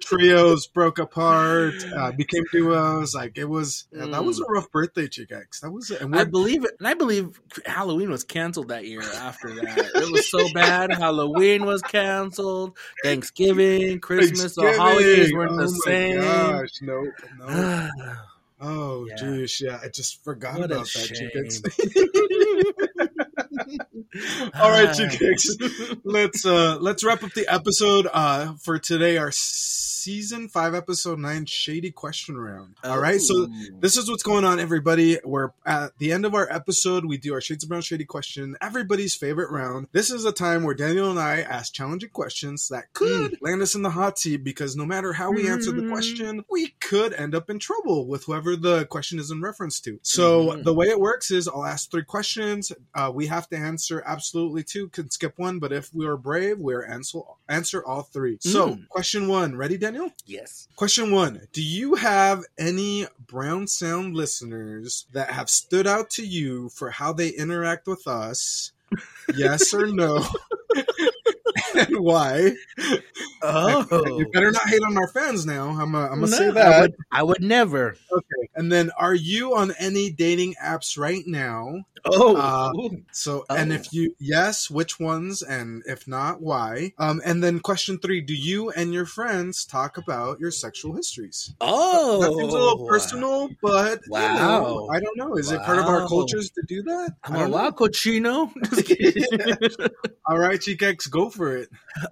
trios broke apart, uh, became duos. Like it was, yeah, that was a rough birthday, Chick X. That was, and I believe it, and I believe Halloween was canceled that year. After that, it was so bad. Halloween was canceled. Thanksgiving, Christmas, the holidays weren't oh the same. Gosh, no, no. Oh, Yeah. geez, yeah, I just forgot a about that. All right, Chick X. let's uh let's wrap up the episode uh for today our season 5 episode 9 shady question round. All right so this is what's going on everybody. We're at the end of our episode. We do our shades of brown shady question everybody's favorite round. This is a time where daniel and i ask challenging questions that could land us in the hot seat because no matter how we answer the Mm. question we could end up in trouble with whoever the question is in reference to. So Mhm. the way it works is i'll ask three questions. Uh, we have to answer absolutely two can skip one but if we are brave we're answer answer all three so Mm. question one ready daniel yes. Question one Do you have any Brown Sound listeners that have stood out to you for how they interact with us? Yes or no? and why? Oh, You better not hate on our fans now. I'm to No, say I that. would, I would never. Okay. And then, are you on any dating apps right now? Oh, Uh, So, and Oh. if you, yes, which ones? And if not, why? Um, and then question three Do you and your friends talk about your sexual histories? oh, that seems a little personal, but you know, Wow. I don't know. Is it part of our cultures to do that? I I'm a don't know. wild cochino. All right, Cheekex, go for it.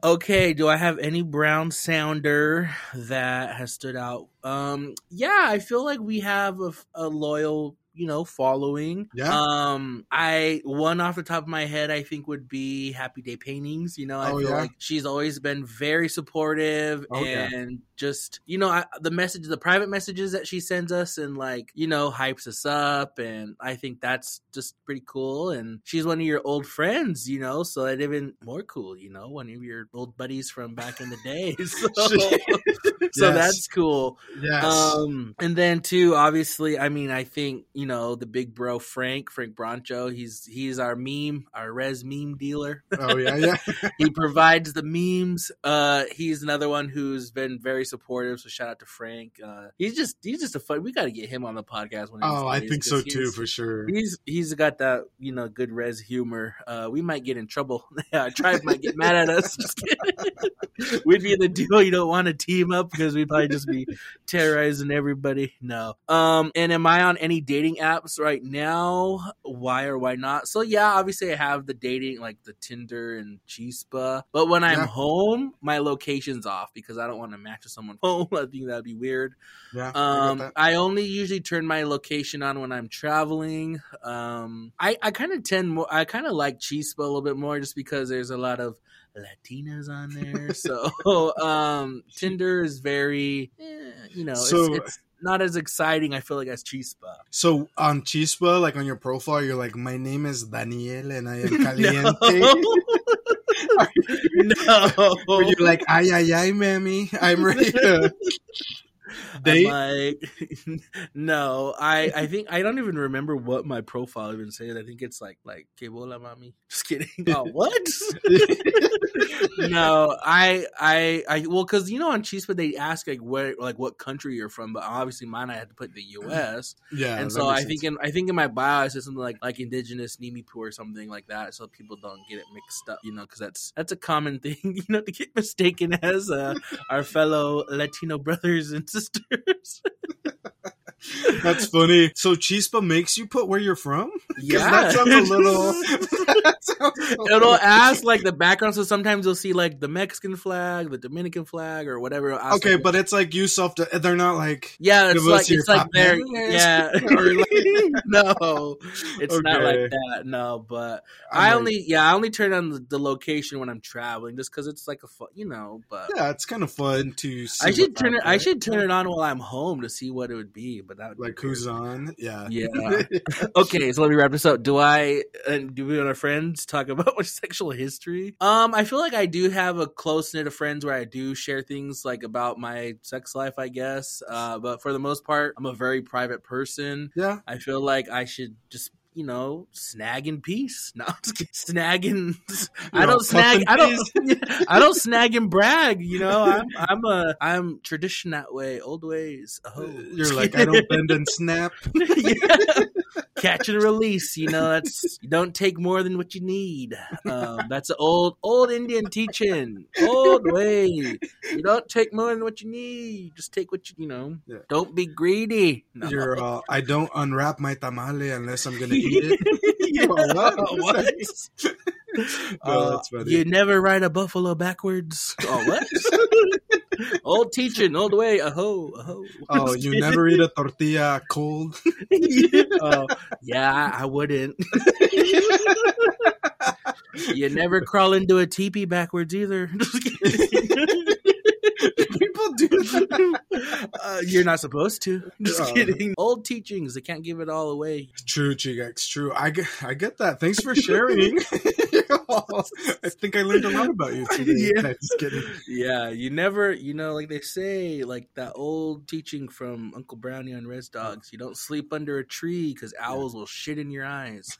Okay, do I have any brown sounder that has stood out? Um, yeah, I feel like we have a, a loyal, you know, following. Yeah. Um, I one off the top of my head, I think would be Happy Day Paintings. You know, I Oh, feel yeah? like she's always been very supportive Oh, yeah. and just you know I, the message, the private messages that she sends us, and like you know hypes us up, and I think that's just pretty cool. And she's one of your old friends, you know, so that even more cool. You know, one of your old buddies from back in the day. So, so Yes. that's cool. Yes. Um, and then too, obviously, I mean, I think you know the big bro Frank, Frank Broncho. He's he's our meme, our res meme dealer. oh yeah, yeah. he provides the memes. Uh, he's another one who's been very supportive. So shout out to Frank. Uh, he's just he's just a fun. We got to get him on the podcast. Of Oh, I think so too, for sure. He's he's got that you know good res humor. Uh, we might get in trouble. Our tribe might get mad at us. We'd be in the duo you don't want to team up because we'd probably just be terrorizing everybody. No. Um. And am I on any dating apps right now? Why or why not? So yeah, obviously I have the dating like the Tinder and Chispa. But when I'm Yeah. home, my location's off because I don't want to match with someone home. I think that'd be weird. Yeah. I Um, that. I only usually turn my location on when I'm traveling. Um, I, I kind of tend more, I kind of like Chispa a little bit more just because there's a lot of Latinas on there. so, um, Tinder is very, eh, you know, So- it's, it's not as exciting. I feel like as Chispa. So on Chispa, like on your profile, you're like, "My name is Daniel, and I am caliente." no. Or you're like, "Ay ay ay, mammy, I'm ready to." Date? like, no, I I think I don't even remember what my profile even said. I think it's like like que bola mami. Just kidding. Oh, what? no, I I I well, because you know on Chispa they ask like where like what country you're from, but obviously mine I had to put the U.S. Yeah, and so I think in I think in my bio I said something like like indigenous Nimipu or something like that, so people don't get it mixed up, you know, because that's that's a common thing, you know, to get mistaken as uh, our fellow Latino brothers and sisters sisters. That's funny. So Chispa makes you put where you're from? Yeah, that sounds a little. sounds a It'll little- ask like the background, so sometimes you'll see like the Mexican flag, the Dominican flag, or whatever. Okay, like, but it's like you self. They're not like. yeah, it's like your it's like there, papeles. yeah. Like- no, it's not like that. No, but I'm I like, only yeah, I only turn on the, the location when I'm traveling, just because it's like a fu- you know. But Yeah, it's kind of fun to. See I should turn out it. I should turn it on while I'm home to see what it would be. But that would Like who's on? Yeah. Yeah. okay, so let me wrap this up. Do I and do we and our friends talk about my sexual history? Um, I feel like I do have a close knit of friends where I do share things like about my sex life, I guess. Uh, but for the most part, I'm a very private person. Yeah. I feel like I should just you know snagging peace. No, I'm just kidding. snag and I don't snag. I don't. I don't snag and brag. You know, I'm I'm a I'm tradition that way, old ways. Oh, You're like I don't bend and snap. yeah. Catch and release, you know, that's you don't take more than what you need. Um, that's an old old Indian teaching. Old way. You don't take more than what you need. Just take what you you know. Yeah. Don't be greedy. No. You're. Uh, I don't unwrap my tamale unless I'm gonna What? What? Uh, you never ride a buffalo backwards. Oh what? old teaching, old way. Aho, aho. Oh, you never eat a tortilla cold. oh, yeah, I wouldn't. you never crawl into a teepee backwards either. People do that. uh, you're not supposed to. Just kidding. Old teachings, they can't give it all away. True, Chigex. True. I get, I get that. Thanks for sharing. I think I learned a lot about you today. Yeah. Just kidding. Yeah, you never, you know, like they say, like that old teaching from Uncle Brownie on Res Dogs, you don't sleep under a tree because owls will shit in your eyes.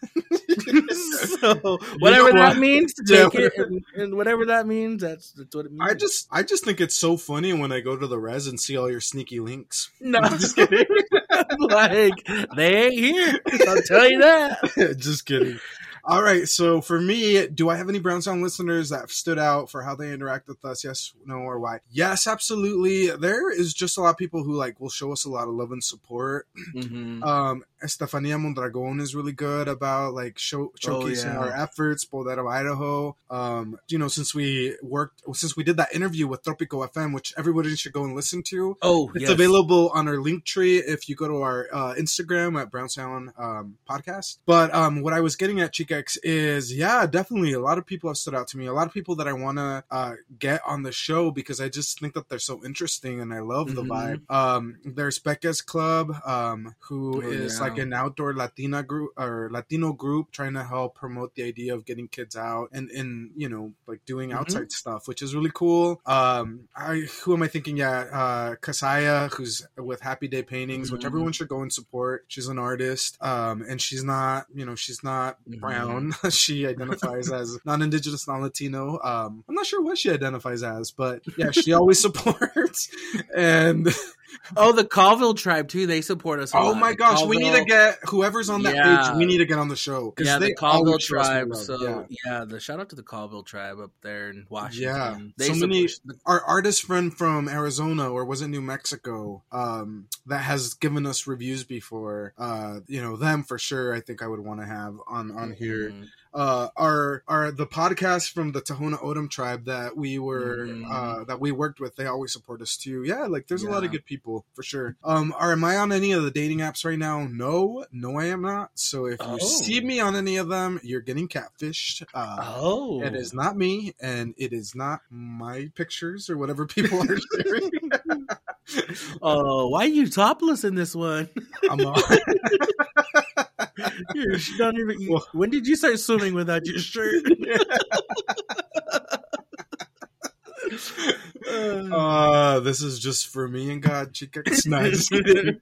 so whatever know that what? means, Yeah. take it, and, and whatever that means, that's that's what it means. I just, I just think it's so funny when I go to the res and see all your sneaky links. no, I'm just kidding. like they ain't here. I'll tell you that. just kidding. All right. So for me, do I have any Brown Sound listeners that have stood out for how they interact with us? Yes, no, or why? Yes, absolutely. There is just a lot of people who like will show us a lot of love and support. Mhm. Um, Estefania Mondragon is really good about like show, showcasing yeah. our efforts. Bodero, Idaho. Um, you know, since we worked, since we did that interview with Tropico FM, which everybody should go and listen to. Oh, It's yes. available on our link tree if you go to our uh, Instagram at Brown Sound um, Podcast. But um, what I was getting at, Chicex, is yeah, definitely a lot of people have stood out to me. A lot of people that I want to uh, get on the show because I just think that they're so interesting and I love the Mhm. vibe. Um, there's Becca's Club, um, who Oh, is yeah. like an outdoor Latina group or Latino group trying to help promote the idea of getting kids out and, and you know, like doing Mhm. outside stuff, which is really cool. Um, I who am I thinking? Yeah, uh, Kasaya, who's with Happy Day Paintings, which Mhm. everyone should go and support. She's an artist, um, and she's not, you know, she's not Mhm. brown. she identifies as non-indigenous, non-Latino. Um, I'm not sure what she identifies as, but yeah, she always supports. And Oh, the Colville tribe too. They support us. oh lot. my gosh, we need to get whoever's on that Yeah. page. We need to get on the show yeah, they the Colville always show us tribe. So yeah. yeah. the shout out to the Colville tribe up there in Washington. Yeah. they So many- our artist friend from Arizona or was it New Mexico um, that has given us reviews before. Uh, you know them for sure. I think I would want to have on on here. Uh, our our the podcast from the Tohono O'odham tribe that we were Mhm. uh, that we worked with. They always support us too. Yeah, like there's a lot of good people for sure. Um, are am I on any of the dating apps right now? No, no, I am not. So if you Oh. see me on any of them, you're getting catfished. Uh, Oh, it is not me, and it is not my pictures or whatever people are sharing. Oh, why are you topless in this one? I'm uh, You're not even. When did you start swimming without your shirt? uh, this is just for me and God, chica. Just kidding.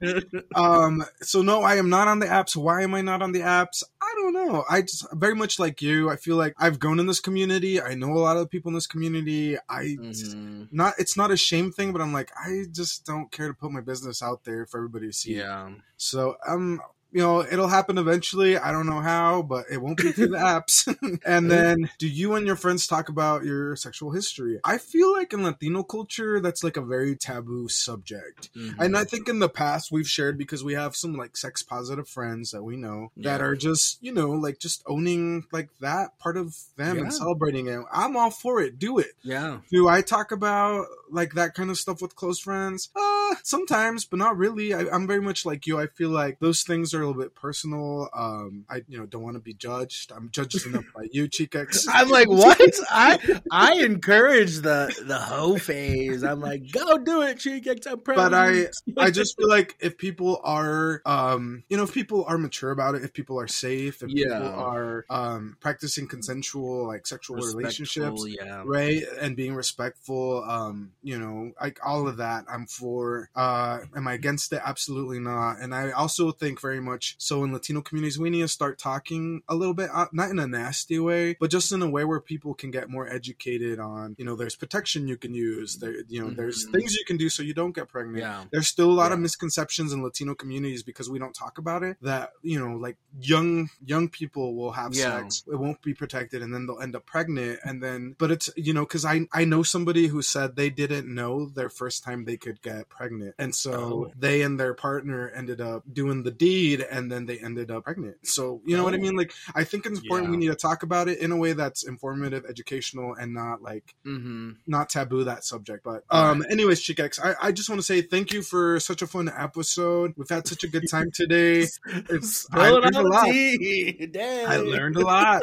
um so no i am not on the apps why am i not on the apps i don't know i just very much like you i feel like i've grown in this community i know a lot of people in this community i Mhm. not it's not a shame thing but i'm like i just don't care to put my business out there for everybody to see Yeah. so um you know it'll happen eventually i don't know how but it won't be through the apps and then do you and your friends talk about your sexual history i feel like in latino culture that's like a very taboo subject Mhm. and I think in the past we've shared because we have some like sex positive friends that we know that are just, you know, like just owning like that part of them Yeah. and celebrating it. I'm all for it. Do it. yeah. Do I talk about like that kind of stuff with close friends? Uh, sometimes, but not really. I, I'm very much like you. I feel like those things are a little bit personal. Um, I, you know, don't want to be judged. I'm judged enough by you, Chica. I'm like, what? I I encourage the the hoe phase. I'm like, go do it, chick. I'm proud. But I- I just feel like if people are, um, you know, if people are mature about it, if people are safe, if Yeah. people are um, practicing consensual like sexual relationships, Yeah. right, and being respectful, um, you know, like all of that, I'm for. Uh, am I against it? Absolutely not. And I also think very much so in Latino communities, we need to start talking a little bit, uh, not in a nasty way, but just in a way where people can get more educated on, you know, there's protection you can use, there, you know, there's Mhm. things you can do so you don't get pregnant. Yeah. There's still a lot of misconceptions in Latino communities because we don't talk about it. That you know, like young young people will have Yeah. sex, it won't be protected, and then they'll end up pregnant. And then, but it's you know, because I I know somebody who said they didn't know their first time they could get pregnant, and so Oh. they and their partner ended up doing the deed, and then they ended up pregnant. So you know what I Oh. mean? Like I think it's important we need to talk about it in a way that's informative, educational, and not like Mm-hmm. not taboo that subject. But um, anyways, Chickex, I, I just want to say thank you for such a fun episode. We've had such a good time today. It's I learned a lot. I learned a lot.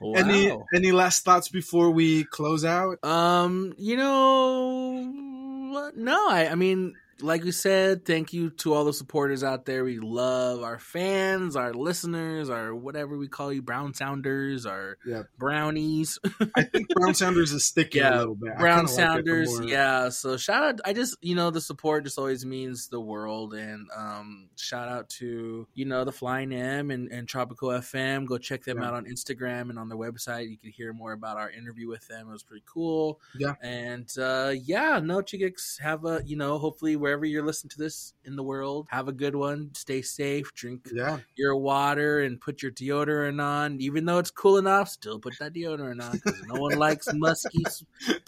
Wow. any any last thoughts before we close out? Um, you know? No, I, I mean, like we said, thank you to all the supporters out there. We love our fans, our listeners, our whatever we call you, brown sounders, our Yeah. brownies, I think Brown Sounders is sticking Yeah, a little bit. Brown kinda like sounders. yeah. So shout out. I just, you know, the support just always means the world. And um, shout out to, you know, the Flying M and, and Tropico FM. Go check them Yeah. out on Instagram and on their website. You can hear more about our interview with them. It was pretty cool. Yeah. And uh, yeah, no, Chigics, have a, you know, hopefully wherever you're listening to this in the world, have a good one. Stay safe. Drink Yeah. your water and put your deodorant on. Even though it's cool enough, still put that deodorant on because no one likes musky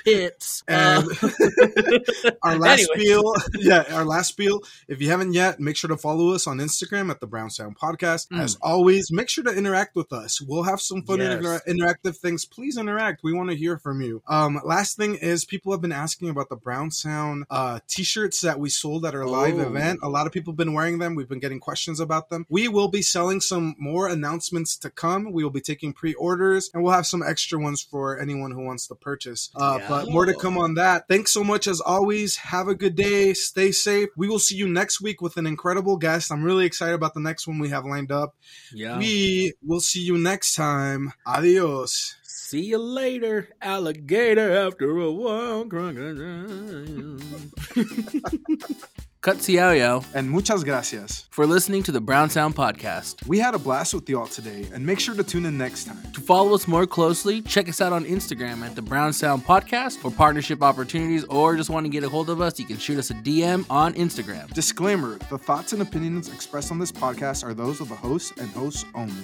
pits. And Uh, our last Anyways. spiel, yeah, our last spiel. If you haven't yet, make sure to follow us on Instagram at the Brown Sound Podcast. Mm. As always, make sure to interact with us. We'll have some fun Yes. inter- interactive things. Please interact. We want to hear from you. Um, last thing is, people have been asking about the Brown Sound uh, t-shirts that we sold at our live Oh. event. A lot of people have been wearing them. We've been getting questions about them. We will be selling some more announcements to come. We will be taking pre-orders, and we'll have some extra ones for anyone who wants to purchase. Uh, Yeah. But more to come on that. Thanks so much as always. Have a good day. Stay safe. We will see you next week with an incredible guest. I'm really excited about the next one we have lined up. yeah. We will see you next time. Adios. See you later, alligator. After a while, crocodile. Cut yo And muchas gracias. for listening to the Brown Sound Podcast. We had a blast with y'all today, and make sure to tune in next time. To follow us more closely, check us out on Instagram at the Brown Sound Podcast for partnership opportunities, or just want to get a hold of us, you can shoot us a DM on Instagram. Disclaimer the thoughts and opinions expressed on this podcast are those of the host and hosts only.